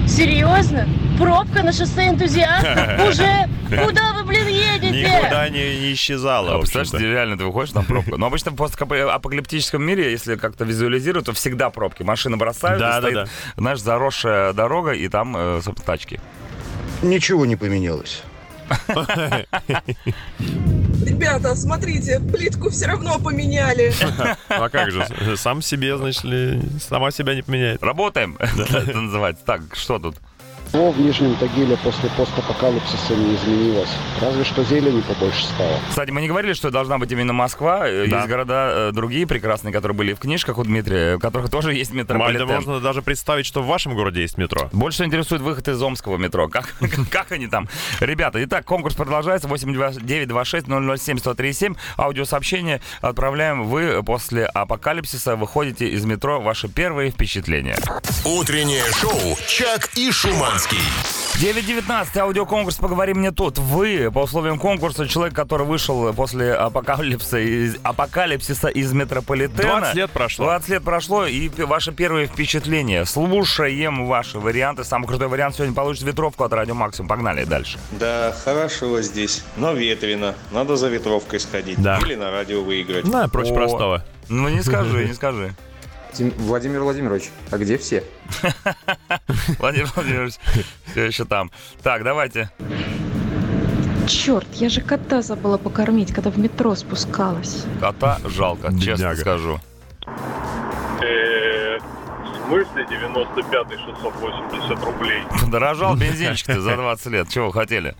Серьезно? Пробка на шоссе энтузиастов? Уже? Куда вы, блин, едете? Никуда не, не исчезала, А представляешь, реально ты выходишь на пробку. Но обычно в постапокалиптическом мире, если как-то визуализировать, то всегда пробки. Машины бросают, Да, и да, стоит, да. знаешь, заросшая дорога, и там, э, собственно, тачки. Ничего не поменялось. Ребята, смотрите, плитку все равно поменяли. А как же, сам себе, значит ли, сама себя не поменяет. Работаем, это называется. Так, что тут? Что в Нижнем Тагиле после постапокалипсиса не изменилось? Разве что зелени побольше стало. Кстати, мы не говорили, что должна быть именно Москва. Э, Да. Есть города э, другие прекрасные, которые были в книжках у Дмитрия, у которых тоже есть Мальда, метрополитен. можно даже представить, что в вашем городе есть метро. Больше интересует выход из Омского метро. Как, как они там? Ребята, итак, конкурс продолжается. 8926-007-1037. Аудиосообщение отправляем. Вы после апокалипсиса выходите из метро. Ваши первые впечатления. Утреннее шоу «Чак и Шуманский». Шуманский. 9.19, аудиоконкурс «Поговори мне тут». Вы, по условиям конкурса, человек, который вышел после апокалипсиса из, апокалипсиса из метрополитена. 20 лет прошло. 20 лет прошло, и п- ваше первое впечатление. Слушаем ваши варианты. Самый крутой вариант сегодня получит ветровку от Радио Максимум. Погнали дальше. Да, хорошо здесь, но ветрено. Надо за ветровкой сходить. Да. Или на радио выиграть. Да, проще О. простого. Ну, не скажи, не скажи. Владимир Владимирович, а где все? Владимир Владимирович все еще там. Так, давайте. Черт, я же кота забыла покормить, когда в метро спускалась. Кота жалко, честно скажу. В смысле 95-й 680 рублей? Дорожал бензинчик-то за 20 лет. Чего вы хотели?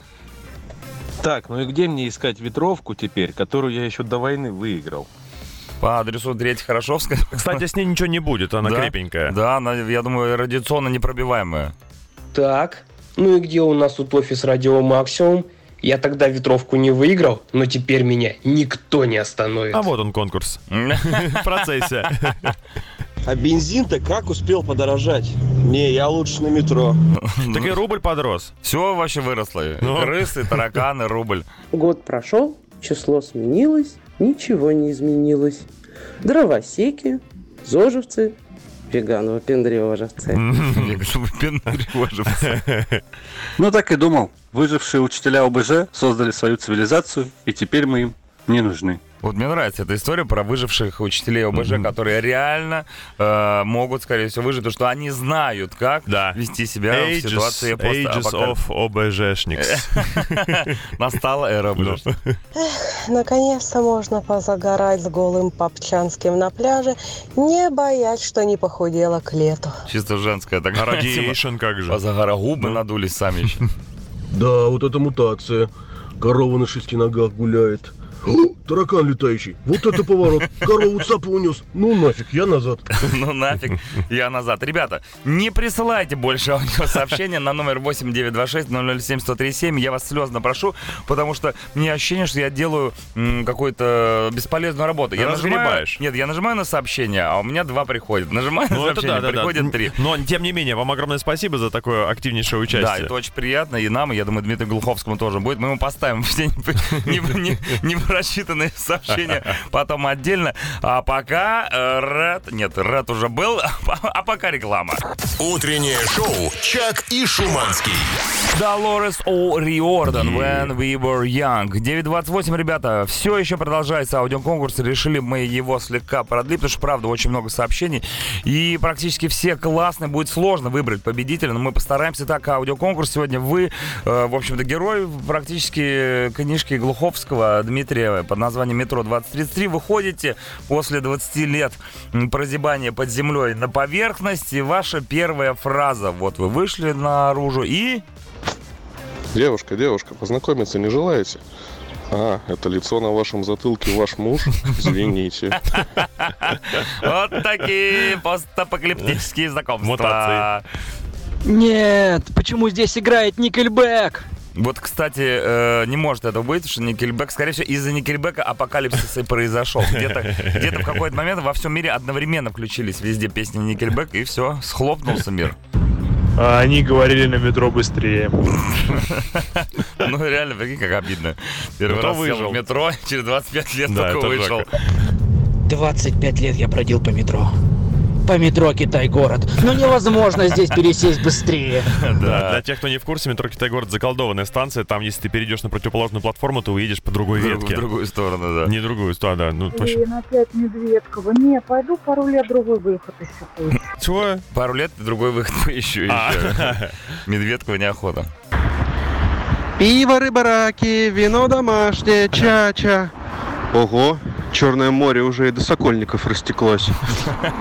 Так, ну и где мне искать ветровку теперь, которую я еще до войны выиграл? По адресу Третья Хорошовская. Кстати, с ней ничего не будет, она Да? крепенькая. Да, она, я думаю, радиационно непробиваемая. Так, ну и где у нас тут офис Радио Максимум? Я тогда ветровку не выиграл, но теперь меня никто не остановит. А вот он конкурс. В процессе. А бензин-то как успел подорожать? Не, я лучше на метро. Так и рубль подрос. Все вообще выросло. Ну. Крысы, тараканы, рубль. Год прошел, число сменилось, ничего не изменилось. Дровосеки, зожевцы, веганы-выпендрежевцы. Ну так и думал. Выжившие учителя ОБЖ создали свою цивилизацию, и теперь мы им не нужны. Вот мне нравится эта история про выживших учителей ОБЖ, которые реально э, могут, скорее всего, выжить, потому что они знают, как вести себя в Ages, ситуации ages of ОБЖшникс. Настала эра ОБЖ. Наконец-то можно позагорать с голым папчанским на пляже, не боясь, что не похудела к лету. Чисто женская такая. А радиейшн как же? Позагора губы надулись сами еще. Да, вот это мутация. Корова на шести ногах гуляет. О, таракан летающий. Вот это поворот. Корову цапу унес. Ну нафиг, я назад. Ну нафиг, я назад. Ребята, не присылайте больше аудиосообщения на номер 8926-007-1037. Я вас слезно прошу, потому что мне ощущение, что я делаю какую-то бесполезную работу. Я нажимаю, нет, я нажимаю на сообщение, а у меня два приходят. Нажимаю на Ну сообщение, да, да, да. приходит три. Но, тем не менее, вам огромное спасибо за такое активнейшее Да, участие. это очень приятно, и нам, и я думаю, Дмитрию Глуховскому тоже будет. Мы ему поставим все просчитанные сообщения потом отдельно. А пока э, Ред... Нет, Ред уже был, а пока реклама. Утреннее шоу «Чак и Шуманский». Долорес О. Риордан, When We Were Young. 9.28, ребята, все еще продолжается аудиоконкурс. Решили мы его слегка продлить, потому что, правда, очень много сообщений. И практически все классные. Будет сложно выбрать победителя, но мы постараемся. Так, аудиоконкурс сегодня вы, э, в общем-то, герой практически книжки Глуховского Дмитрия под названием «Метро 2033». Выходите после 20 лет прозябания под землей на поверхность, и ваша первая фраза. Вот вы вышли наружу и... Девушка, девушка, познакомиться не желаете? А, это лицо на вашем затылке ваш муж? Извините. Вот такие постапокалиптические знакомства. Мутации. Нет, почему здесь играет Никельбэк? Вот, кстати, э, не может этого быть, что Никельбек, скорее всего, из-за Никельбека апокалипсис и произошел. Где-то где в какой-то момент во всем мире одновременно включились везде песни Никельбек, и все, схлопнулся мир. А они говорили на метро быстрее. Ну, реально, прикинь, как обидно. Первый раз сел выжил? в метро, через 25 лет только это вышел. жака. 25 лет я бродил по метро. По метро Китай-город. Но невозможно здесь пересесть быстрее. Да. Для тех, кто не в курсе, метро Китай-город заколдованная станция. Там, если ты перейдешь на противоположную платформу, то уедешь по другой ветке. в другую сторону, да. Не другую сторону, да. Ну. Блин, опять Медведкова. Не, пойду пару лет другой выход еще. Чего? Пару лет другой выход поищу А. еще. Медведкова неохота. Пиво, рыба, раки, вино домашнее, чача. Ого, Черное море уже и до Сокольников растеклось.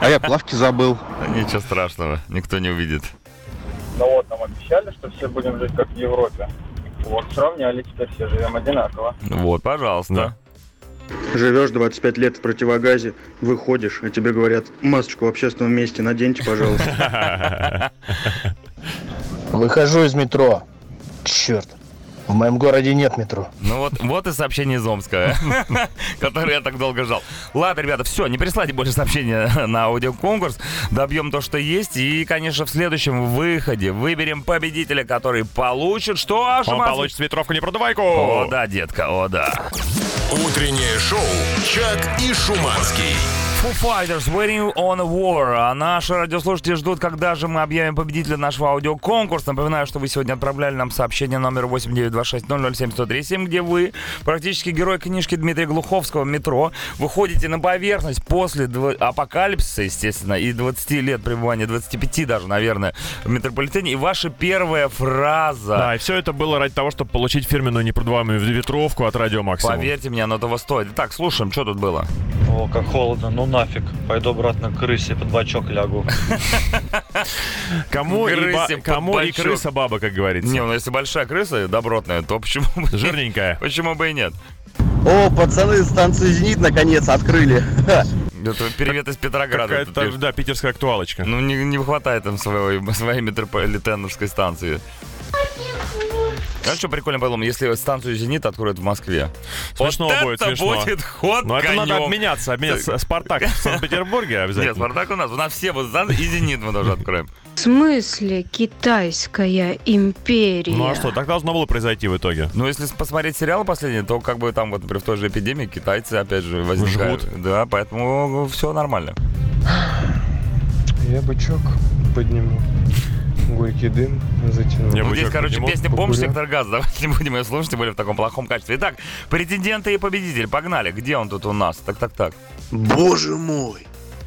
А я плавки забыл. Ничего страшного, никто не увидит. Ну вот, нам обещали, что все будем жить как в Европе. Вот, сравняли, теперь все живем одинаково. Вот, пожалуйста. Живешь 25 лет в противогазе, выходишь, а тебе говорят, масочку в общественном месте наденьте, пожалуйста. Выхожу из метро. Черт. В моем городе нет метро. Ну вот, вот и сообщение из Омска, которое я так долго ждал. Ладно, ребята, все, не присылайте больше сообщения на аудиоконкурс. Добьем то, что есть. И, конечно, в следующем выходе выберем победителя, который получит что? Он Шамас? получит ветровку непродувайку. О, да, детка, о, да. Утреннее шоу «Чак и Шуманский». Foo Fighters Waiting on a War. А наши радиослушатели ждут, когда же мы объявим победителя нашего аудиоконкурса. Напоминаю, что вы сегодня отправляли нам сообщение номер 8926007137, где вы, практически герой книжки Дмитрия Глуховского «Метро», выходите на поверхность после дв- апокалипсиса, естественно, и 20 лет пребывания, 25 даже, наверное, в метрополитене. И ваша первая фраза. Да, и все это было ради того, чтобы получить фирменную непродуваемую ветровку от Радио Максимум. Поверьте мне, оно того стоит. Итак, слушаем, что тут было. О, как холодно, ну нафиг. Пойду обратно к крысе под бочок лягу. Кому, и, ба- Крысе под кому и крыса баба, как говорится. Не, ну если большая крыса добротная, то почему бы... Жирненькая. Почему бы и нет? О, пацаны, станцию «Зенит» наконец открыли. Это привет из Петрограда. Какая-то, пишут. да, питерская актуалочка. Ну, не, не хватает там своей, своей метрополитеновской станции. Знаешь, что прикольно было, если станцию «Зенит» откроют в Москве? Смешно вот будет, это смешно. будет ход Но это надо конем. обменяться, обменяться. Спартак в Санкт-Петербурге Нет, обязательно. «Спартак» у нас. У нас все вот станции и «Зенит» мы тоже откроем. В смысле китайская империя? Ну а что, так должно было произойти в итоге? Ну, если посмотреть сериалы последние, то как бы там вот, например, в той же эпидемии китайцы опять же возникают. Жгут. Да, поэтому все нормально. Я бычок подниму. Горький дым затяну. Ну, здесь, короче, песня «Бомж. Сектор Газ». Давайте не будем ее слушать, тем более в таком плохом качестве. Итак, претенденты и победитель. Погнали. Где он тут у нас? Так-так-так. Боже мой,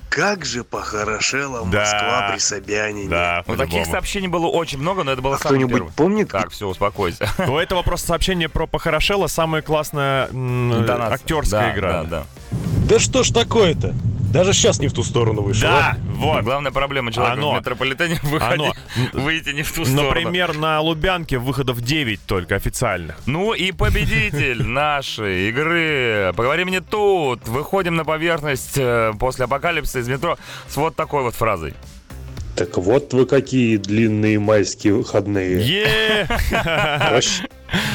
как же похорошела Да. Москва при Собянине. Да, Ну, таких сообщений было очень много, но это было А самое кто-нибудь первое. помнит? Так, все, успокойся. У этого просто сообщение про похорошело. Самая классная м, актерская Да, игра. да, да. Да что ж такое-то? Даже сейчас не в ту сторону вышел. Да, а? вот. Главная проблема человека Оно. в метрополитене выходить, Оно. выйти не в ту сторону. Например, на Лубянке выходов 9 только официально. Ну и победитель нашей игры. Поговорим не тут. Выходим на поверхность э, после апокалипсиса из метро с вот такой вот фразой. Так вот вы какие длинные майские выходные. Е!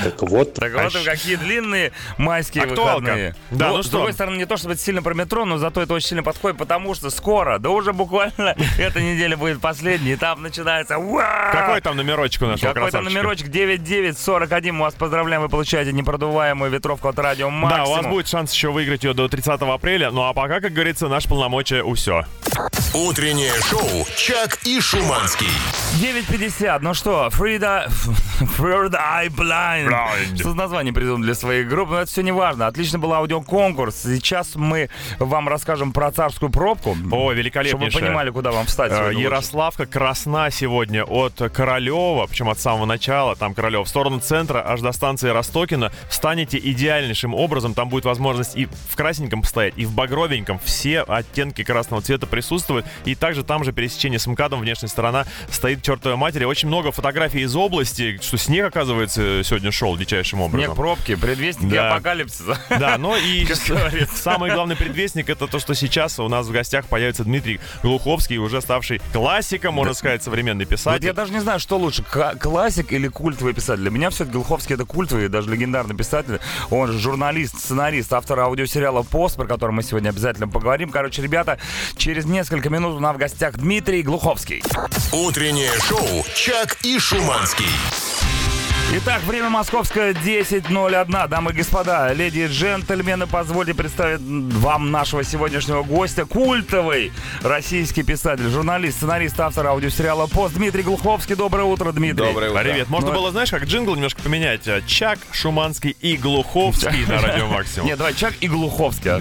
Так вот. Так вот, какие длинные майские Актуалка. выходные. Да, ну с что? другой стороны, не то чтобы это сильно про метро, но зато это очень сильно подходит, потому что скоро, да уже буквально эта неделя будет последней, и там начинается... Какой там номерочек у нашего Какой там номерочек 9941. Мы вас поздравляем, вы получаете непродуваемую ветровку от радио Максимум. Да, у вас будет шанс еще выиграть ее до 30 апреля. Ну а пока, как говорится, наш полномочия у все. Утреннее шоу «Чак и Шуманский». 9.50, ну что, Фрида... Third Eye Blind. Blind. Что название придумал для своей группы? Но это все не важно. Отлично был аудиоконкурс. Сейчас мы вам расскажем про царскую пробку. О, великолепнейшая. Чтобы вы понимали, куда вам встать Э. Ярославка красна сегодня от Королева, причем от самого начала, там Королева, в сторону центра, аж до станции Ростокина. Встанете идеальнейшим образом, там будет возможность и в красненьком постоять, и в багровеньком. Все оттенки красного цвета присутствуют. И также там же пересечение с МКАДом, внешняя сторона, стоит к чертовой матери. Очень много фотографий из области, что снег, оказывается, сегодня шел дичайшим образом. Снег пробки, предвестники Да. апокалипсиса. Да, но и с- говорится. самый главный предвестник это то, что сейчас у нас в гостях появится Дмитрий Глуховский, уже ставший классиком, можно сказать, современный Вот писатель. я даже не знаю, что лучше, классик или культовый писатель. Для меня все-таки Глуховский это культовый, даже легендарный писатель. Он же журналист, сценарист, автор аудиосериала «Пост», про который мы сегодня обязательно поговорим. Короче, ребята, через несколько минут у нас в гостях Дмитрий Глуховский. Утреннее шоу «Чак и Шуманский». Итак, время московское 10.01. Дамы и господа, леди и джентльмены, позвольте представить вам нашего сегодняшнего гостя. Культовый российский писатель, журналист, сценарист, автор аудиосериала «Пост» Дмитрий Глуховский. Доброе утро, Дмитрий. Привет. Можно Ну, было, знаешь, как джингл немножко поменять. А, Чак, Шуманский и Глуховский на радио Максимум. Нет, давай Чак и Глуховский. а?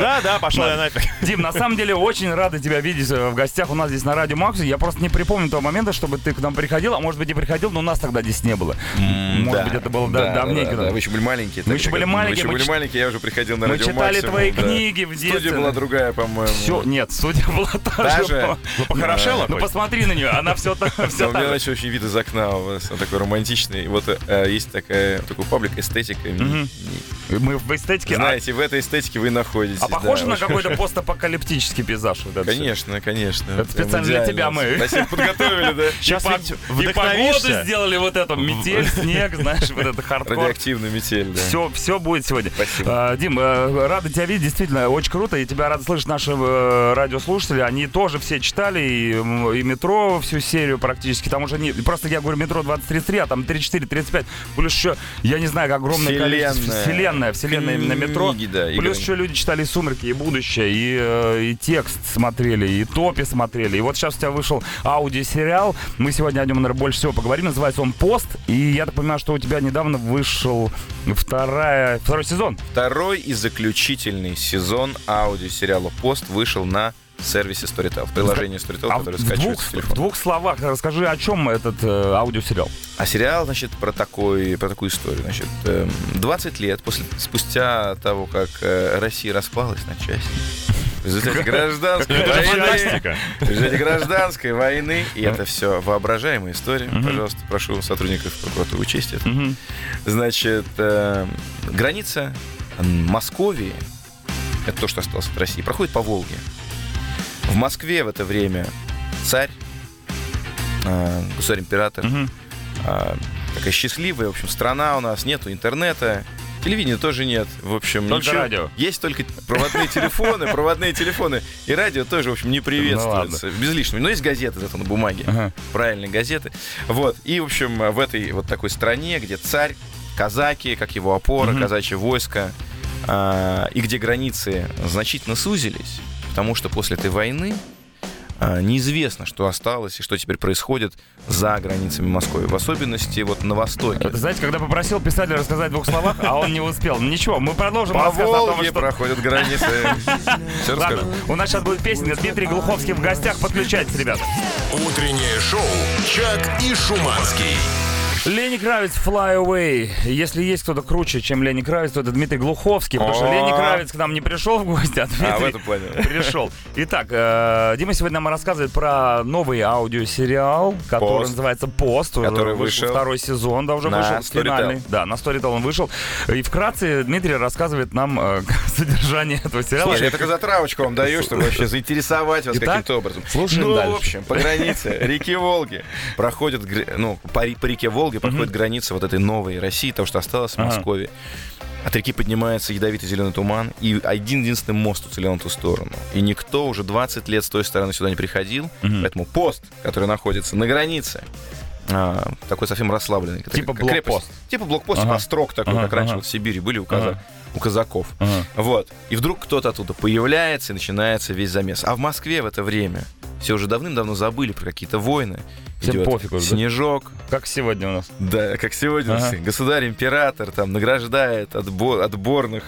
Да, да, пошел Да. я нафиг. Дим, на самом деле очень рады тебя видеть э, в гостях у нас здесь на радио Максимум. Я просто не припомню того момента, чтобы ты к нам приходил, а может быть и приходил, но у нас тогда здесь не было. Может быть, это было да- да, давненько. да, да, вы еще были маленькие. Мы еще были маленькие, мы еще были маленькие, я уже приходил на мы радио читали Максимум, твои да. книги в Студия детстве. была другая, по-моему. Все, нет, студия была та же. Ну, похорошела Ну, посмотри на нее, она все так. Да, у меня начал очень вид из окна у вас, он такой романтичный. Вот э, есть такая, такой паблик эстетика. Мы в эстетике. а- Знаете, в этой эстетике вы находитесь. А похоже да, на какой-то постапокалиптический пейзаж? Это? Конечно, конечно. Это специально для тебя мы. Спасибо, подготовили, да. Сейчас и, по- и погоду сделали вот эту Да, метель, снег, знаешь, вот это хардкор. Радиоактивную метель, да. Все, все будет сегодня. Спасибо. А, Дим, э, рады тебя видеть, действительно, очень круто. И тебя рады слышать наши э, радиослушатели. Они тоже все читали и, и метро всю серию практически. Там уже не... Просто я говорю метро 2033, а там 34, 35. Плюс еще, я не знаю, как огромное количество... Вселенная. Вселенная, вселенная именно метро. Книги, да, Плюс еще люди читали «Сумерки», и «Будущее», и, э, и текст смотрели, и топи смотрели. И вот сейчас у тебя вышел аудиосериал. Мы сегодня о нем, наверное, больше всего поговорим. Называется он «Пост». И я так понимаю, что у тебя недавно вышел вторая, второй сезон. Второй и заключительный сезон аудиосериала «Пост» вышел на сервисе Storytel, в приложении Storytel, А в, которое в скачивается двух, в телефона. двух словах расскажи, о чем этот э, аудиосериал. А сериал, значит, про, такой, про такую историю. Значит, эм, 20 лет после, спустя того, как э, Россия распалась на части, в результате гражданской войны, в результате гражданской войны, и это все воображаемая история, пожалуйста, прошу сотрудников прокуратуры учесть это. Значит, э, граница Московии, это то, что осталось от России, проходит по Волге. В Москве в это время царь, э, государь-император, а, такая счастливая, в общем, страна у нас, нету интернета, телевидения тоже нет, в общем, Только ничего. радио. Есть только проводные телефоны, проводные телефоны, и радио тоже, в общем, не приветствуется, без лишнего. Но есть газеты зато на бумаге, правильные газеты. Вот, и, в общем, в этой вот такой стране, где царь, казаки, как его опора, Мгм. казачье войско, а, и где границы значительно сузились, потому что после этой войны неизвестно, что осталось и что теперь происходит за границами Москвы. В особенности вот на востоке. Это, знаете, когда попросил писателя рассказать в двух словах, а он не успел. Ну, Ничего, мы продолжим По рассказ о том, Волге что... проходят границы. Всё Ладно, расскажу. у нас сейчас будет песня. Дмитрий Глуховский в гостях. Подключайтесь, ребята. Утреннее шоу «Чак и Шуманский». Лени Кравец Fly Away. Если есть кто-то круче, чем Лени Кравец, то это Дмитрий Глуховский. Потому что. Лени Кравец к нам не пришел в гости, а Дмитрий А, плане. пришел. Итак, э, Дима сегодня нам рассказывает про новый аудиосериал, который называется «Пост». Который вышел второй сезон, да, уже вышел финальный. Да, на Storytel он вышел. И вкратце Дмитрий рассказывает нам э, содержание этого сериала. Слушай, я только затравочку вам даю, чтобы вообще заинтересовать вас каким-то образом. слушаем ну, в общем, по границе реки Волги проходит, ну, по, ре- по реке Волги проходит граница вот этой новой России, того, что осталось в. Москве. От реки поднимается ядовитый зеленый туман, и один единственный мост уцелел на ту сторону. И никто уже 20 лет с той стороны сюда не приходил, поэтому пост, который находится на границе, а, такой совсем расслабленный. Типа как крепость. блокпост. Типа блокпост, Ага. типа острог такой, Ага, как раньше ага. вот в Сибири были у, каза- Ага. у казаков. Ага. Вот. И вдруг кто-то оттуда появляется, и начинается весь замес. А в Москве в это время все уже давным-давно забыли про какие-то войны. Всем Идет пофиг уже, да? Снежок. Как сегодня у нас. Да, как сегодня Ага. государь-император там награждает отбо- отборных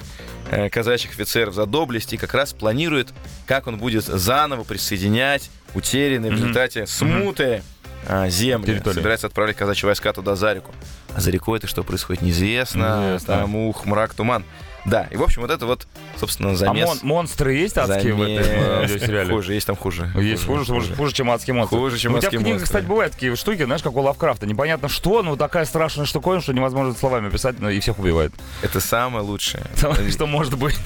э, казачьих офицеров за доблесть и как раз планирует, как он будет заново присоединять утерянные в Мгм. результате смуты а, земли. Территории. Собирается отправлять казачьи войска туда за реку. А за рекой это что происходит, неизвестно. Неизвестно. Там ух, мрак, туман. Да, и в общем вот это вот, собственно, замес. А мон- монстры есть адские в этом Замес. э, аудиосериале? Хуже, есть там хуже. Есть хуже, хуже, хуже, чем адские монстры. Хуже, чем У тебя адские в книгах, монстры. кстати, бывают такие штуки, знаешь, как у Лавкрафта. Непонятно что, но такая страшная штуковина, что невозможно словами описать, но и всех убивает. Это самое лучшее. Что может быть?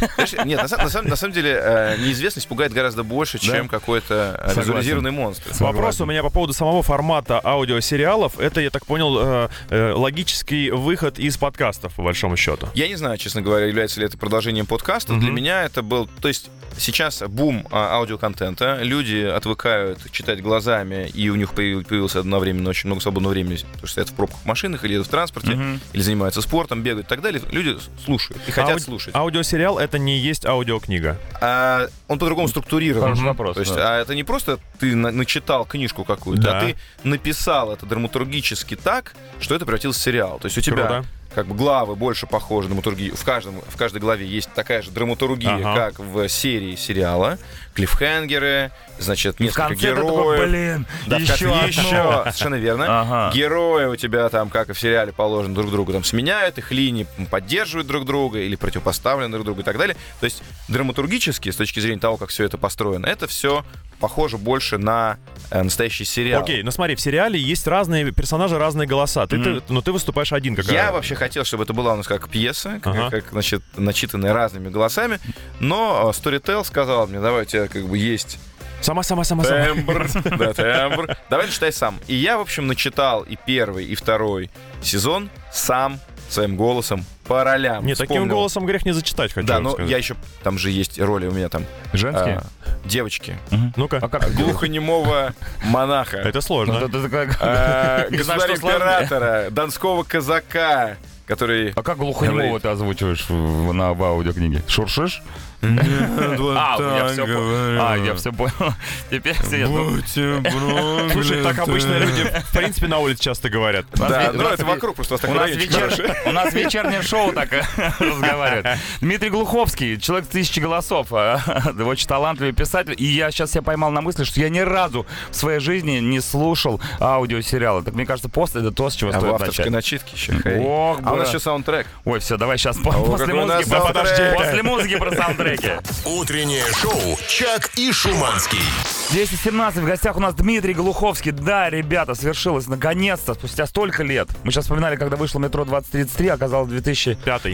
Нет, на, са- на самом, деле э, неизвестность пугает гораздо больше, чем какой-то э, визуализированный монстр. Вопрос у меня по поводу самого формата аудиосериалов. Это, я так понял, э, э, логический выход из подкастов, по большому счету. Я не знаю, честно говоря, является ли это продолжением подкаста. Для меня это был... То есть сейчас бум а, аудиоконтента. Люди отвыкают читать глазами, и у них появ- появилось одновременно очень много свободного времени, потому что стоят в пробках в машинах или едут в транспорте, Мгм. или занимаются спортом, бегают и так далее. Люди слушают и хотят Ауди- слушать. Аудиосериал это не есть аудиокнига. А, он по-другому структурирован. Хороший вопрос, То есть, да. а это не просто ты на- начитал книжку какую-то, Да. а ты написал это драматургически так, что это превратилось в сериал. То есть у тебя Круто. Как бы главы больше похожи на драматургию. В, каждом, в каждой главе есть такая же драматургия, Ага. как в серии сериала. Клиффхенгеры, значит, несколько конце ты такой, героев. «Блин, да, в еще конце одно». еще. Совершенно верно. Ага. Герои у тебя там, как и в сериале положено, друг друга там сменяют, их линии поддерживают друг друга или противопоставлены друг другу и так далее. То есть драматургически, с точки зрения того, как все это построено, это все похоже больше на э, настоящий сериал. Окей, ну смотри, в сериале есть разные персонажи, разные голоса. Ты, Мгм. ты- но ты выступаешь один как Я вообще хотел, чтобы это была у нас как пьеса, как, Ага. как, значит, начитанная разными голосами, но э, Storytel сказал мне, давай, как бы есть Сама, сама, сама, сама. Тембр. Да, тембр. Давай читай сам. И я, в общем, начитал и первый, и второй сезон сам своим голосом по ролям. Не, таким голосом грех не зачитать, хочу Да, но сказать. я еще... Там же есть роли у меня там. Женские? а, девочки. Ну-ка. А как? Глухонемого монаха. Это сложно. Как- А. Государя-императора, донского казака, который... А как глухонемого ты озвучиваешь на, аудиокниге? Шуршишь? А, я все понял. А, я все понял. Теперь все я думаю. Слушай, так обычно люди, в принципе, на улице часто говорят. Да, у ну нас это вокруг просто у нас, у нас вечернее шоу так э, разговаривает. Дмитрий Глуховский, человек тысячи голосов, а, очень талантливый писатель. И я сейчас себя поймал на мысли, что я ни разу в своей жизни не слушал аудиосериалы. Так мне кажется, пост это то, с чего А стоит начать. начитке еще. Ох, А у нас еще саундтрек. Ой, все, давай сейчас после у нас музыки, про- саундтрек. Саундтреки. Утреннее шоу «Чак и Шуманский». 10.17, в гостях у нас Дмитрий Глуховский. Да, ребята, свершилось наконец-то, спустя столько лет. Мы сейчас вспоминали, когда вышло метро 2033, оказалось в 2005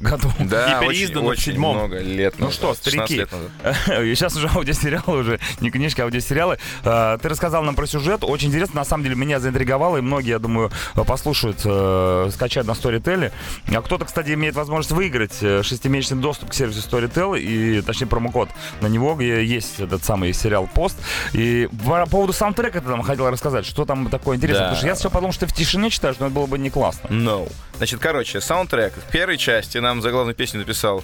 году. Да, И очень, переиздано в очень седьмом. много лет Ну назад, что, 16 старики, лет назад. и сейчас уже аудиосериалы, уже не книжки, а аудиосериалы. А, Ты рассказал нам про сюжет, очень интересно, на самом деле меня заинтриговало, и многие, я думаю, послушают, э, скачают на Storytel. А кто-то, кстати, имеет возможность выиграть э, шестимесячный доступ к сервису Storytel, и, точнее, промокод на него, где есть этот самый сериал «Пост». И по поводу саундтрека ты нам хотел рассказать, что там такое интересное, Да. потому что я сейчас подумал, что ты в тишине читаешь, но это было бы не классно. No. Значит, короче, саундтрек в первой части нам заглавную песню написал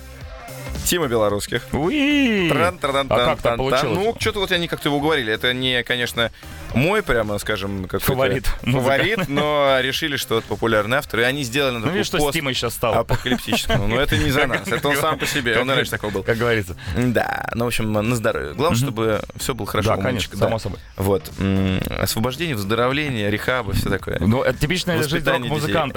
Тима Белорусских. Уи! тран тран А как так получилось? Ну, что-то вот они как-то его уговорили. Это не, конечно, мой, прямо скажем, какой-то Фаворит. Фаворит, но решили, что это популярный автор. И они сделали Ну, такой что пост Тимой сейчас стало. апокалиптическому. Но это не за нас. Это он сам по себе. Он раньше такой был. Как говорится. Да, ну, в общем, на здоровье. Главное, чтобы все было хорошо. Да, конечно, само собой. Вот. Освобождение, выздоровление, рехаба, все такое. Ну, это типичная жизнь детей.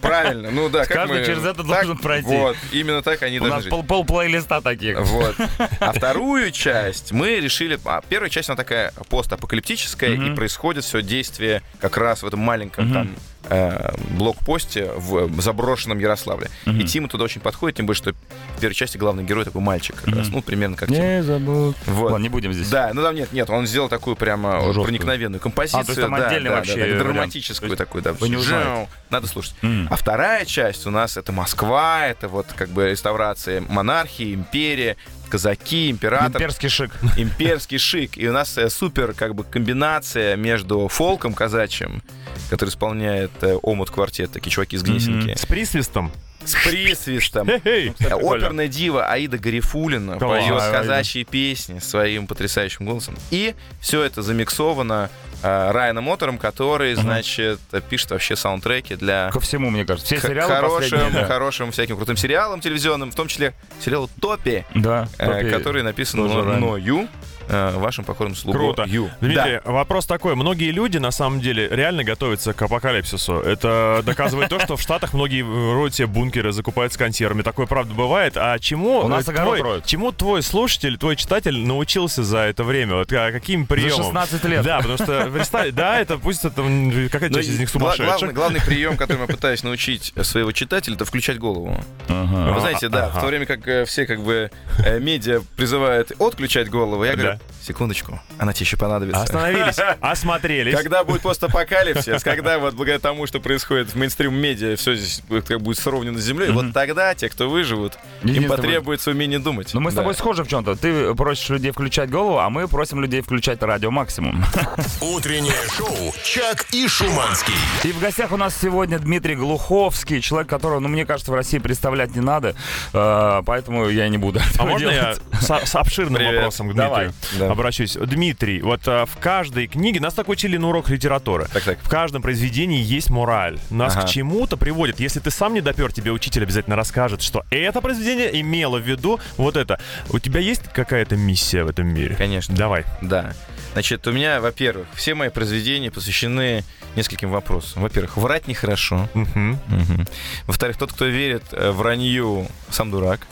Правильно, ну да. как Каждый через это должен пройти. Вот, именно так они должны жить. Плейлиста таких. Вот. А вторую часть мы решили... А, первая часть, она такая постапокалиптическая, и происходит все действие как раз в этом маленьком там э, блокпосте в заброшенном Ярославле. И Тима туда очень подходит, тем более, что в первой части главный герой такой мальчик как раз. Ну, примерно как Тима. Не забудь. Вот. Ладно, не будем здесь. Да, ну там нет, нет, он сделал такую прямо Жесткую. проникновенную композицию. А, то есть там да, отдельный да, вообще да, да, драматическую есть такую, да. вы не узнаете. Надо слушать. М. А вторая часть у нас это Москва, это вот как бы реставрация монархии, империя, казаки, император. Имперский шик. Имперский шик. И у нас э, супер как бы комбинация между фолком казачьим, который исполняет э, Омут квартет, такие чуваки из Гнесинки. С присвистом. С присвистом. Э, Оперная дива Аида Гарифулина поет казачьи песни своим потрясающим голосом. И все это замиксовано э, Райаном Мотором, который, значит, пишет вообще саундтреки для Ко всему, мне кажется. Все сериалы хорошим, хорошим всяким крутым сериалам телевизионным, в том числе сериалу «Топи», э, который написан мною, э, вашим покорным слугой. Круто. Ю. Дмитрий, Да. вопрос такой. Многие люди, на самом деле, реально готовятся к апокалипсису. Это доказывает то, что в Штатах многие роют себе бункеры, закупаются консервами. Такое, правда, бывает. А чему, У нас огород твой, чему твой слушатель, твой читатель научился за это время? Вот а, каким приемом? 16 лет. Да, потому что, представь, да, это пусть это какая-то Ну, часть из них сумасшедшая. главный, главный прием, который я пытаюсь научить своего читателя, это включать голову. Ага. Вы знаете, да, Ага. в то время как э, все как бы э, медиа призывают отключать голову, я говорю, Да. секундочку, она тебе еще понадобится. Остановились, осмотрелись. Когда будет постапокалипсис, когда вот благодаря тому, что происходит в мейнстрим-медиа, все здесь будет, как будет сровнено с землей, вот тогда те, кто выживут, им потребуется умение думать. Но мы с тобой схожи в чем-то. Ты просишь людей включать голову, а мы просим людей включать радио максимум. Утреннее шоу «Чак и Шуманский». И в гостях у нас сегодня Дмитрий Глуховский, человек, которого, ну, мне кажется, в России представлять не надо, э, поэтому я не буду А можно я делать. с, обширным вопросом к. Дмитрию Да. обращусь? Дмитрий, вот а, в каждой книге, нас так учили на урок литературы, Так, так. в каждом произведении есть мораль. Нас Ага. к чему-то приводит. Если ты сам не допер, тебе учитель обязательно расскажет, что это произведение имело в виду вот это. У тебя есть какая-то миссия в этом мире? Конечно. Давай. Да. Значит, у меня, во-первых, все мои произведения посвящены нескольким вопросам. Во-первых, врать нехорошо. Мгм. Мгм. Во-вторых, тот, кто верит э, вранью, сам дурак.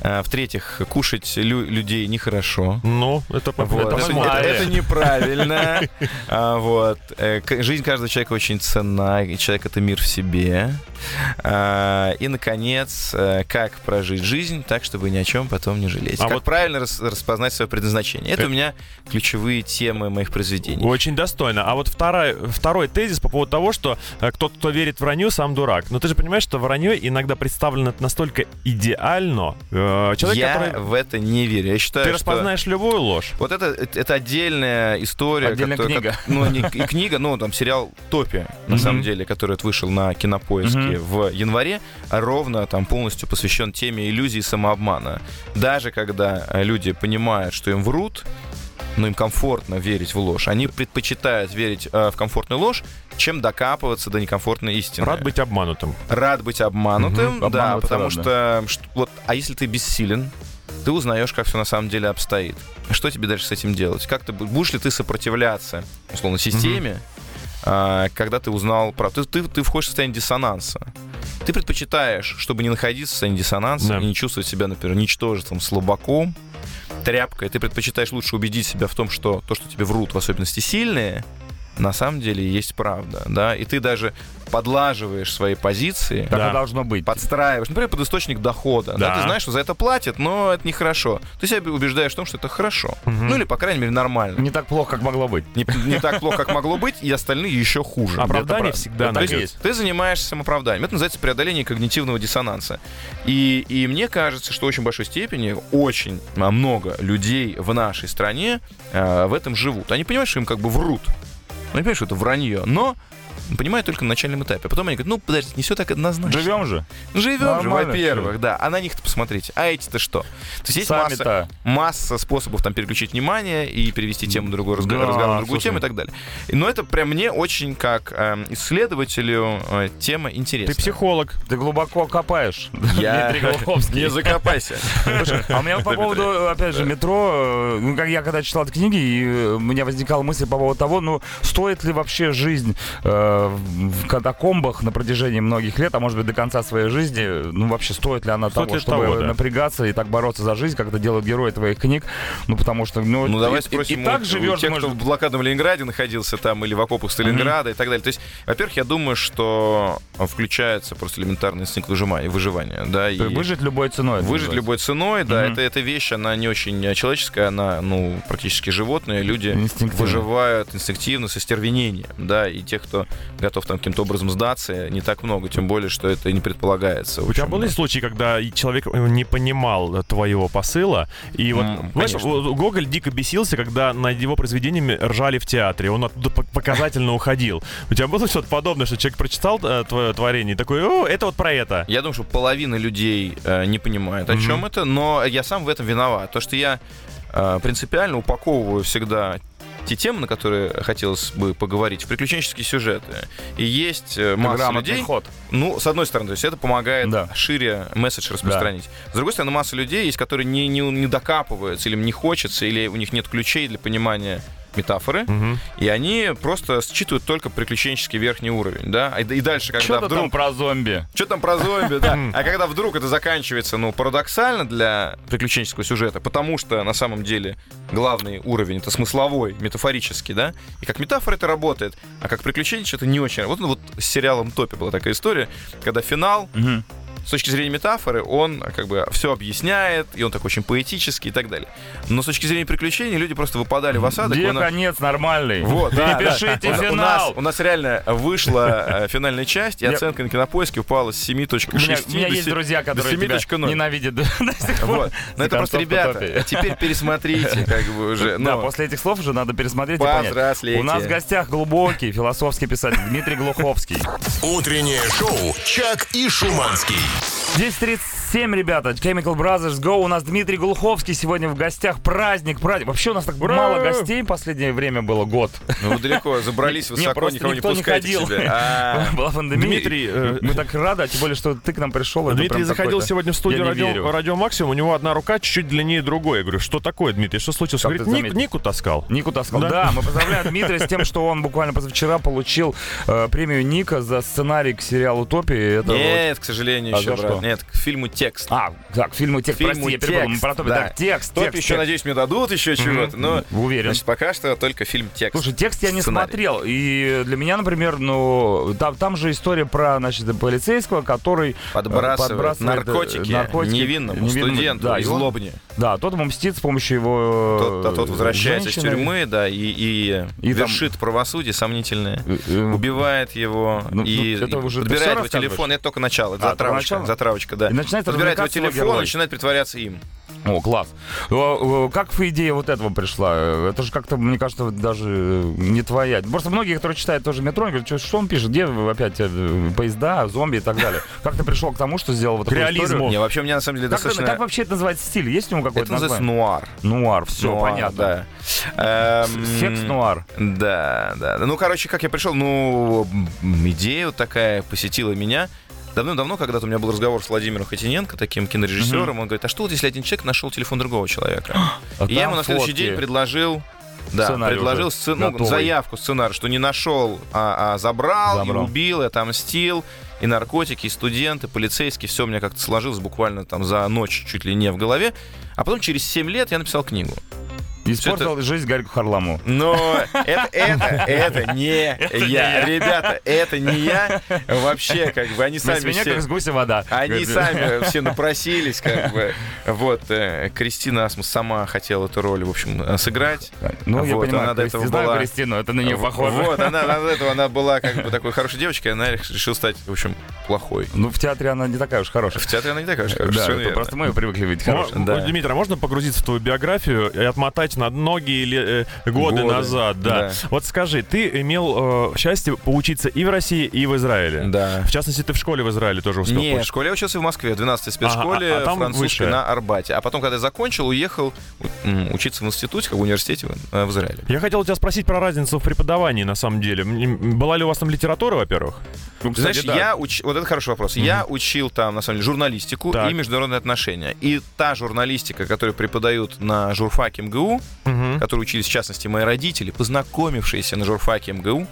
А, В-третьих, кушать лю- людей нехорошо. Ну, это, Вот. это Это, это- неправильно. А, вот. Э, к- Жизнь каждого человека очень ценна, и человек — это мир в себе. А, И, наконец, э, как прожить жизнь так, чтобы ни о чем потом не жалеть. А как вот- правильно рас- распознать свое предназначение. Это Э. у меня ключевые темы моих произведений. Очень достойно. А вот второй, второй тезис по поводу того, что э, кто-то, кто верит в вранье, сам дурак. Но ты же понимаешь, что вранье иногда представлено настолько идеально. Э, Человек, я который... в это не верю. Я считаю, Ты что... распознаешь любую ложь. Вот это, это, отдельная история. Отдельная которая- книга. как- ну, не, и книга, ну, там, сериал «Топи», на Мгм. самом деле, который вот вышел на Кинопоиске Мгм. в январе, ровно там полностью посвящен теме иллюзии и самообмана. Даже когда э, люди понимают, что им врут, но им комфортно верить в ложь. Они предпочитают верить э, в комфортную ложь, чем докапываться до некомфортной истины. Рад быть обманутым. Рад быть обманутым, Мгм. да, потому что, что- вот, а если ты бессилен, ты узнаешь, как все на самом деле обстоит. Что тебе дальше с этим делать? Как ты бу- будешь ли ты сопротивляться, условно, системе, а, когда ты узнал правду? Ты, ты, ты входишь в состояние диссонанса. Ты предпочитаешь, чтобы не находиться в состоянии диссонанса Да. и не чувствовать себя, например, ничтожеством, слабаком, тряпкой. Ты предпочитаешь лучше убедить себя в том, что то, что тебе врут, в особенности сильные, на самом деле есть правда, да, и ты даже подлаживаешь свои позиции, Так Да. и должно быть. подстраиваешь, например, под источник дохода. Да. Да. ты знаешь, что за это платят, но это нехорошо. Ты себя убеждаешь в том, что это хорошо. Мгм. Ну или, по крайней мере, нормально. Не так плохо, как могло быть. Не, не так плохо, как могло быть, и остальные еще хуже. Оправдание Это всегда. То есть. Ты занимаешься самооправданием. Это называется преодоление когнитивного диссонанса. И, и мне кажется, что в очень большой степени очень много людей в нашей стране а, в этом живут. Они понимают, что им как бы врут. Ну, что это вранье, но понимают только на начальном этапе. Потом они говорят, ну, подождите, не все так однозначно. Живем же. Живем же, во-первых, да. А на них-то посмотрите. А эти-то что? То есть есть масса, масса способов там переключить внимание и перевести тему на другой разговор, Да, разговор на другую слушай. тему и так далее. И- Но это прям мне очень, как эм, исследователю, э, тема Ты интересная. психолог. Ты глубоко копаешь, Я... Дмитрий Глуховский. Не закопайся. А у меня по поводу, опять же, метро, э, ну, как я когда читал эти книги, и э, у меня возникала мысль по поводу того, ну, стоит ли вообще жизнь э, в катакомбах на протяжении многих лет, а может быть до конца своей жизни, ну, вообще стоит ли она Стоит того, ли чтобы того, да. напрягаться и так бороться за жизнь, как это делают герои твоих книг, ну, потому что, ну, Ну, давай и- и, спросим и у- так у живешь, тех, может кто в блокадном Ленинграде находился там или в окопах Сталинграда и так далее. То есть, во-первых, я думаю, что включается просто элементарный инстинкт выжимания, выживания, да, и выжить любой ценой. Выжить называется. любой ценой, да, Мгм. это, эта вещь, она не очень человеческая, она, ну, практически животная. Люди выживают инстинктивно, со стервенением, да, и тех, кто готов там каким-то образом сдаться, не так много, тем более, что это не предполагается. У тебя были случаи, когда человек э, не понимал э, твоего посыла, и вот, М, знаешь, конечно. Гоголь дико бесился, когда над его произведениями ржали в театре, он оттуда пок- показательно уходил. У тебя было что-то подобное, что человек прочитал э, твое творение и такой, о, это вот про это. Я думаю, что половина людей не понимает, о чем это, но я сам в этом виноват. То, что я принципиально упаковываю всегда те темы, на которые хотелось бы поговорить, в приключенческие сюжеты. И есть э, масса грамотный людей... ход. Ну, с одной стороны, то есть это помогает Да. шире месседж распространить. С другой стороны, масса людей есть, которые не, не, не докапываются, или им не хочется, или у них нет ключей для понимания метафоры, Мгм. и они просто считывают только приключенческий верхний уровень, да, и, и дальше, когда Что-то вдруг... там про зомби. Что там про зомби, да. А когда вдруг это заканчивается, ну, парадоксально для приключенческого сюжета, потому что на самом деле главный уровень это смысловой, метафорический, да, и как метафора это работает, а как приключение это не очень. Вот, ну, вот с сериалом Топи была такая история, когда финал Мгм. С точки зрения метафоры, он как бы все объясняет, и он такой очень поэтический и так далее. Но с точки зрения приключений люди просто выпадали в осадок. Где нас- конец нормальный? вот, да, Не да. пишите У- У нас, финал. у нас реально вышла э, финальная часть, и оценка на кинопоиске упала с 7.6 У меня, у меня есть друзья, которые тебя 7.0. ненавидят до сих пор. Вот. Но это просто, ребята, теперь пересмотрите, как бы уже. Да, ну, после этих слов уже надо пересмотреть и понять. У нас в гостях глубокий философский писатель Дмитрий Глуховский. Утреннее шоу «Чак и Шуманский». 10.37, ребята. Chemical Brothers Go. У нас Дмитрий Глуховский сегодня в гостях. Праздник, праздник. Вообще у нас так Ура! мало гостей в последнее время было, год. Ну, вы далеко забрались Не, высоко, просто никого не никто не ходил. А, Была пандемия. Дмитрий, э, Мы так рады, а тем более, что ты к нам пришел. Дмитрий заходил сегодня в студию не радио, радио Максимум, у него одна рука чуть-чуть длиннее другой. Я говорю, что такое, Дмитрий, что случилось? Как говорит, Ник-? Нику таскал. Нику таскал. Да? Да? мы поздравляем Дмитрия с тем, что он буквально позавчера получил э, премию Ника за сценарий к сериалу. Это вот- Нет, к сожалению, А еще, за брат. что? Нет, к фильму «Текст». А, так, к фильму «Текст», Фильму прости, я перепутал, про топ, да. так, текст, Топ текст, еще, текст. надеюсь, мне дадут еще чего-то, но... Уверен. Значит, пока что только фильм «Текст». Слушай, текст я не Сценарий. смотрел. И для меня, например, ну, там, там же история про, значит, полицейского, который э, Подбрасывает э, наркотики невинному студенту да, из Лобни. Да, тот ему мстит с помощью его Тот, а тот возвращается женщины. из тюрьмы, да, и, и, И там- вершит правосудие сомнительное, убивает его Ну, и, ну, это и уже подбирает его телефон. Это только начало, это А, затравочка, только начало? затравочка, да. И начинает подбирает его телефон, начинает притворяться им. О, класс. Как идея вот этого пришла? Это же как-то, мне кажется, даже э, не твоя. Просто многие, которые читают тоже метро, говорят, что, что он пишет, где опять э, поезда, зомби и так далее. Как ты пришел к тому, что сделал вот историю? Не, вообще у меня на самом деле Как, достаточно... как вообще это называется стиль? Есть у него какой-то Это называется название? нуар. Нуар, все, Нуар, понятно. Да. Эм, Секс-нуар. Да, да. Ну, короче, как я пришел, ну, идея вот такая посетила меня. Давно-давно, когда-то у меня был разговор с Владимиром Хотиненко, таким кинорежиссером, он говорит, а что вот если один человек нашел телефон другого человека? А И я ему на следующий фотки. день предложил да, Сценарий предложил сцен- ну, заявку сценария, что не нашел, а, а забрал, Забрал. и убил, и отомстил, и наркотики, и студенты, полицейские, все у меня как-то сложилось буквально там за ночь чуть ли не в голове. А потом через 7 лет я написал книгу. Испортил жизнь Гарику Харламу. Но это, это, это не Это я. Ребята, это не я. Вообще, как бы, они С сами меня все... как с гуся вода. Они сами все напросились, как бы. Вот, э, Кристина Асмус сама хотела эту роль, в общем, э, сыграть. Ну, я Вот, понимаю, она до Кристи- этого знаю была... Кристину, это на нее Вот, похоже. Вот, она, она до этого она была как бы такой хорошей девочкой, она решила стать, в общем, плохой. Ну, в театре она не такая уж хорошая. В театре она не такая уж Да, хорошая. это верно. просто мы привыкли видеть. Да. Дмитрий, а можно погрузиться в твою биографию и отмотать на многие ле- э, годы, Годы, назад? Да. да. Вот скажи, ты имел э, счастье поучиться и в России, и в Израиле. Да. В частности, ты в школе в Израиле тоже успел Нет, в школе я учился в Москве, в 12-й спецшколе Ага, а- а там французской высшая. на Арбате. А потом, когда я закончил, уехал учиться в институте, как в университете в, э, в Израиле. Я хотел у тебя спросить про разницу в преподавании, на самом деле. Была ли у вас там литература, во-первых? Ну, Знаешь, я уч... вот это хороший вопрос. Я учил там, на самом деле, журналистику Так. и международные отношения. И та журналистика, которую преподают на журфаке МГУ, Мгм. которую учились, в частности, мои родители, познакомившиеся на журфаке МГУ,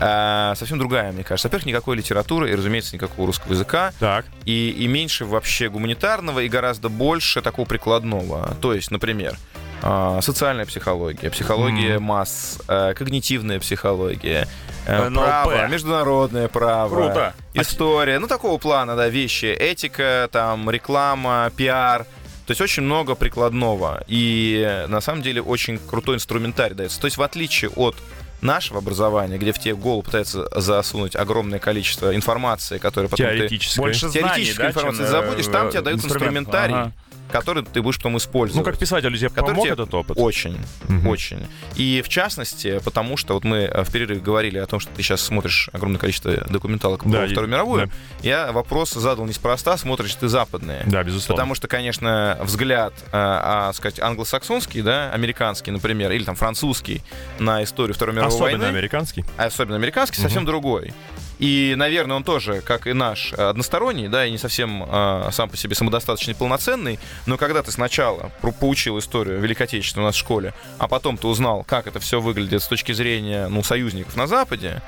а, совсем другая, мне кажется. Во-первых, никакой литературы и, разумеется, никакого русского языка. Так. И, и меньше вообще гуманитарного, и гораздо больше такого прикладного. То есть, например, а, социальная психология, психология Мгм. масс, а, когнитивная психология, НЛП. право, международное право, Круто. история, ну такого плана, да, вещи, этика, там, реклама, пиар. То есть очень много прикладного. И на самом деле очень крутой инструментарий дается. То есть в отличие от нашего образования, где в тебе в голову пытаются засунуть огромное количество информации, которая потом ты... Теоретической. Больше знаний, Теоретическую да, информацию чем, забудешь, там э, тебе дают инструмент. инструментарий, Ага. Который ты будешь потом использовать. Ну, как писателю тебе Который помог тебе этот опыт? Очень, Мгм. очень. И в частности, потому что вот мы э, в перерыве говорили о том, что ты сейчас смотришь огромное количество документалок Да, про Вторую мировую, да. я вопрос задал неспроста, смотришь ты западные. Да, безусловно. Потому что, конечно, взгляд, э, а, сказать, англосаксонский, да, американский, например, или там французский на историю Второй мировой Особенно войны, американский. а особенно американский, совсем другой. И, наверное, он тоже, как и наш, э, односторонний, да, и не совсем э, сам по себе самодостаточный, полноценный. Но когда ты сначала поучил историю Великой Отечественной у нас в школе, а потом ты узнал, как это все выглядит с точки зрения, ну, союзников на Западе,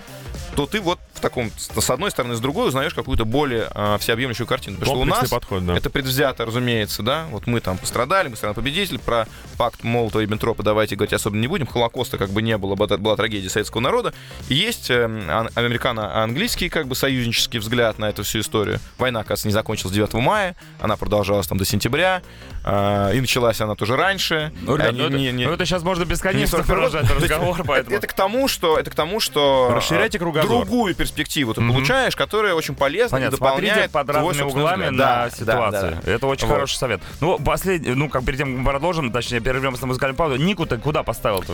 то ты вот в таком, с одной стороны, с другой узнаешь какую-то более э, всеобъемлющую картину. Потому что у нас подход, да. это предвзято, разумеется, да. Вот мы там пострадали, мы страна победитель, про пакт Молотова и Бентропа давайте говорить особенно не будем. Холокоста как бы не было, была трагедия советского народа. И есть э, ан- американо-английский как бы союзнический взгляд на эту всю историю. Война, оказывается, не закончилась 9 мая, она продолжалась там до сентября, и началась она тоже раньше. Ну, ребят, Они ну, это, не- не- ну, это сейчас можно не бесконечно 41 продолжать разговор, это- поэтому... Это к тому, что это к тому, что Расширяйте а, кругозор. другую перспективу ты получаешь, которая очень полезна и Понятно, дополняет под разными углами на ситуацию. Это очень хороший совет. Ну, последний, ну, как перед тем, как мы продолжим, точнее, перервемся на музыкальную паузу. Нику ты куда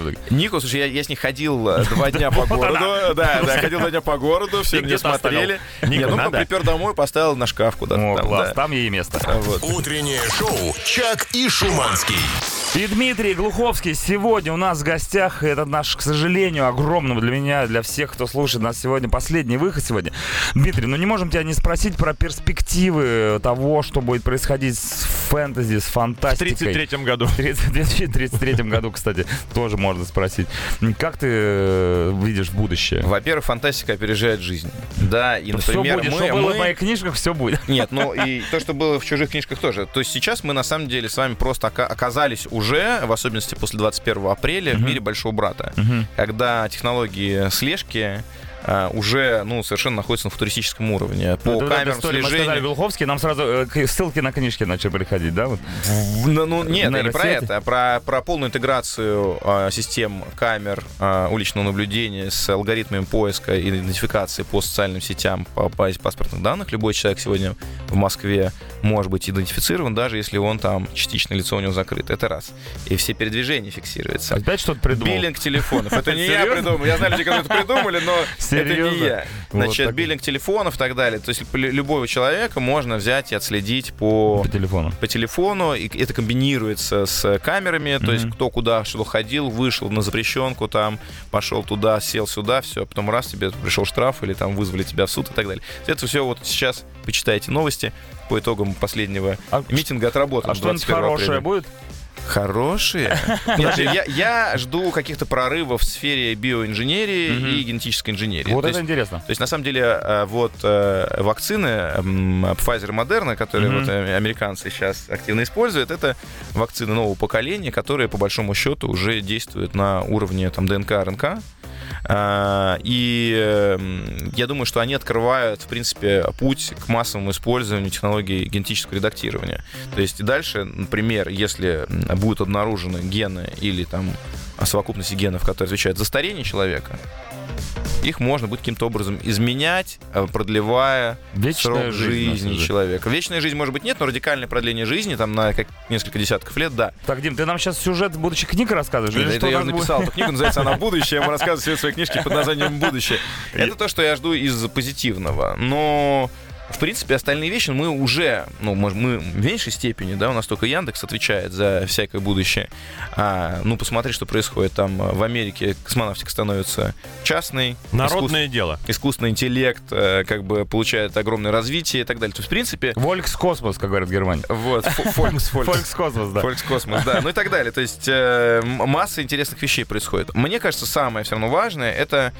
итоге? Нику, слушай, я, я с ней ходил э, два дня по городу. Да, да, ходил два дня по городу, все меня смотрели. Нет, ну, припер домой, поставил на шкаф куда-то О, там. класс, да. там ей место. А. Утреннее шоу «Чак и Шуманский». И Дмитрий Глуховский сегодня у нас в гостях. Это наш, к сожалению, огромному для меня, для всех, кто слушает нас сегодня, последний выход сегодня. Дмитрий, ну не можем тебя не спросить про перспективы того, что будет происходить с фэнтези, с В фантастикой. 33-м году. В 2033 году, кстати, тоже можно спросить. Как ты э, видишь будущее? Во-первых, фантастика опережает жизнь. Да, и, все например, будет, мы... что было мы- в моих книжках, все будет. Нет, ну и то, что было в чужих книжках тоже. То есть сейчас мы на самом деле с вами просто ока- оказались уже, в особенности после 21 апреля, в Мгм. мире большого брата. Мгм. Когда технологии слежки уже ну, совершенно находятся на футуристическом уровне. По Ну, камерам история, Мы слежения. сказали Глуховский, нам сразу э, ссылки на книжки начали приходить, да? Вот? Ну, ну, нет, не про это, а про, про полную интеграцию а, систем камер а, уличного наблюдения с алгоритмами поиска и идентификации по социальным сетям по базе паспортных данных. Любой человек сегодня в Москве может быть идентифицирован, даже если он там частично лицо у него закрыто. Это раз. И все передвижения фиксируются. Опять что-то придумал? Биллинг телефонов. Это не я придумал. Я знаю людей, которые это придумали, но это не Серьезно? я. Вот Значит, так. биллинг телефонов и так далее. То есть лю- любого человека можно взять и отследить по, По телефону. по телефону, и это комбинируется с камерами, то есть кто куда что ходил, вышел на запрещенку, там пошел туда, сел сюда, все, потом раз тебе пришел штраф или там вызвали тебя в суд и так далее. Это все вот сейчас почитайте новости по итогам последнего митинга отработано. А что-нибудь хорошее будет? Хорошие? Нет, я, я жду каких-то прорывов в сфере биоинженерии и генетической инженерии. Вот То это есть- интересно. то есть, на самом деле, э, вот э, вакцины Pfizer Moderna, которые Мгм. вот э, американцы сейчас активно используют, это вакцины нового поколения, которые, по большому счету, уже действуют на уровне там, ДНК, РНК. А, И э, м, я думаю, что они открывают, в принципе, путь к массовому использованию технологий генетического редактирования. То есть дальше, например, если будут обнаружены гены или там совокупности генов, которые отвечают за старение человека, их можно будет каким-то образом изменять, э, продлевая Вечная срок жизнь, жизни человека. Вечная жизнь, может быть, нет, но радикальное продление жизни, там, на как несколько десятков лет, да. Так, Дим, ты нам сейчас сюжет будущей книги рассказываешь? Нет, это я уже нас будет? написал эту книгу, называется она «Будущее», я вам рассказываю все свои книжки под названием «Будущее». Это то, что я жду из позитивного. Но в принципе, остальные вещи мы уже, ну, мы в меньшей степени, да, у нас только Яндекс отвечает за всякое будущее. А, ну, посмотри, что происходит там в Америке. Космонавтика становится частной. Народное искус- дело. Искусственный интеллект э, как бы получает огромное развитие и так далее. То есть, в принципе... Волькс космос, как говорят в Германии. Вот, фо- Фолькс, Фолькс. Фолькскосмос, да. Фолькскосмос, да. Ну и так далее. То есть э, масса интересных вещей происходит. Мне кажется, самое все равно важное это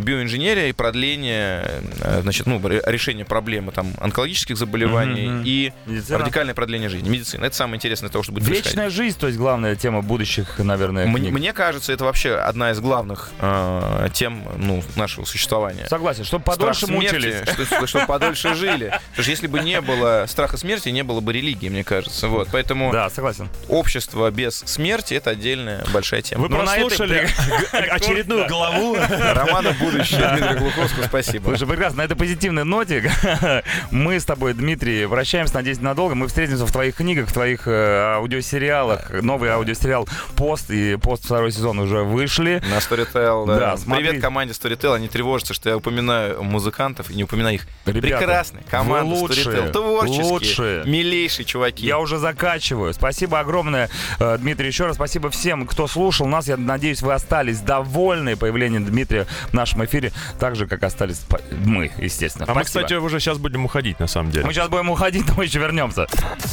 биоинженерия и продление, э, значит, ну, ре- решение проблемы там онкологических заболеваний мгм. и Медицина. радикальное продление жизни, медицина. Это самое интересное того, что будет происходить. Вечная жизнь, то есть главная тема будущих, наверное, Мне, книг. мне кажется, это вообще одна из главных э, тем ну, нашего существования. Согласен, чтобы подольше Страх смерти, мучились. что- чтобы подольше жили. Потому что если бы не было страха смерти, не было бы религии, мне кажется. Вот, поэтому Да, согласен. общество без смерти это отдельная большая тема. Вы Ну, прослушали при- очередную главу. Романа будущее Дмитрия Глуховского, спасибо. Слушай, прекрасно. На этой позитивной ноте мы с тобой, Дмитрий, прощаемся. Надеюсь, надолго. Мы встретимся в твоих книгах, в твоих э, аудиосериалах. Новый аудиосериал «Пост» и «Пост» второй сезон уже вышли. На Storytel, да. Да, смотри. Привет команде Storytel. Они тревожатся, что я упоминаю музыкантов и не упоминаю их. Ребята, Прекрасная команда лучшие, Storytel. Творческие, лучшие. милейшие чуваки. Я уже закачиваю. Спасибо огромное, э, Дмитрий. Еще раз спасибо всем, кто слушал нас. Я надеюсь, вы остались довольны появлением Дмитрия в нашем эфире. Так же, как остались мы, естественно. А мы, Спасибо. кстати, уже сейчас будем уходить, на самом деле. Мы сейчас будем уходить, но мы еще вернемся.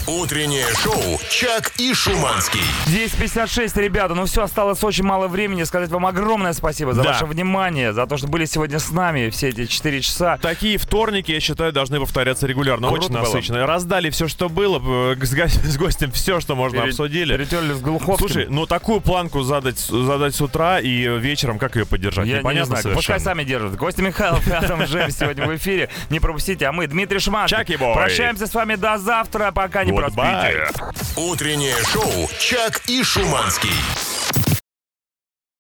Утреннее шоу «Чак и Шуманский». 10.56, ребята, ну все, осталось очень мало времени. Сказать вам огромное спасибо за Да. ваше внимание, за то, что были сегодня с нами все эти 4 часа. Такие вторники, я считаю, должны повторяться регулярно. Круто Очень было. насыщенно. Раздали все, что было. э, С, го- с гостем все, что можно Пере- обсудили. перетерли с Глуховским. Слушай, ну такую планку задать, задать с утра и вечером, как ее поддержать? Я не Непонятно знаю, пускай совершенно. сами держат. Костя Михайлов и Адам Джем сегодня в эфире. Не пропустите, а мы, Дмитрий Шман. Чаки бой. Прощаемся с вами до завтра, пока не Goodbye. проспите. Утреннее шоу «Чак и Шуманский».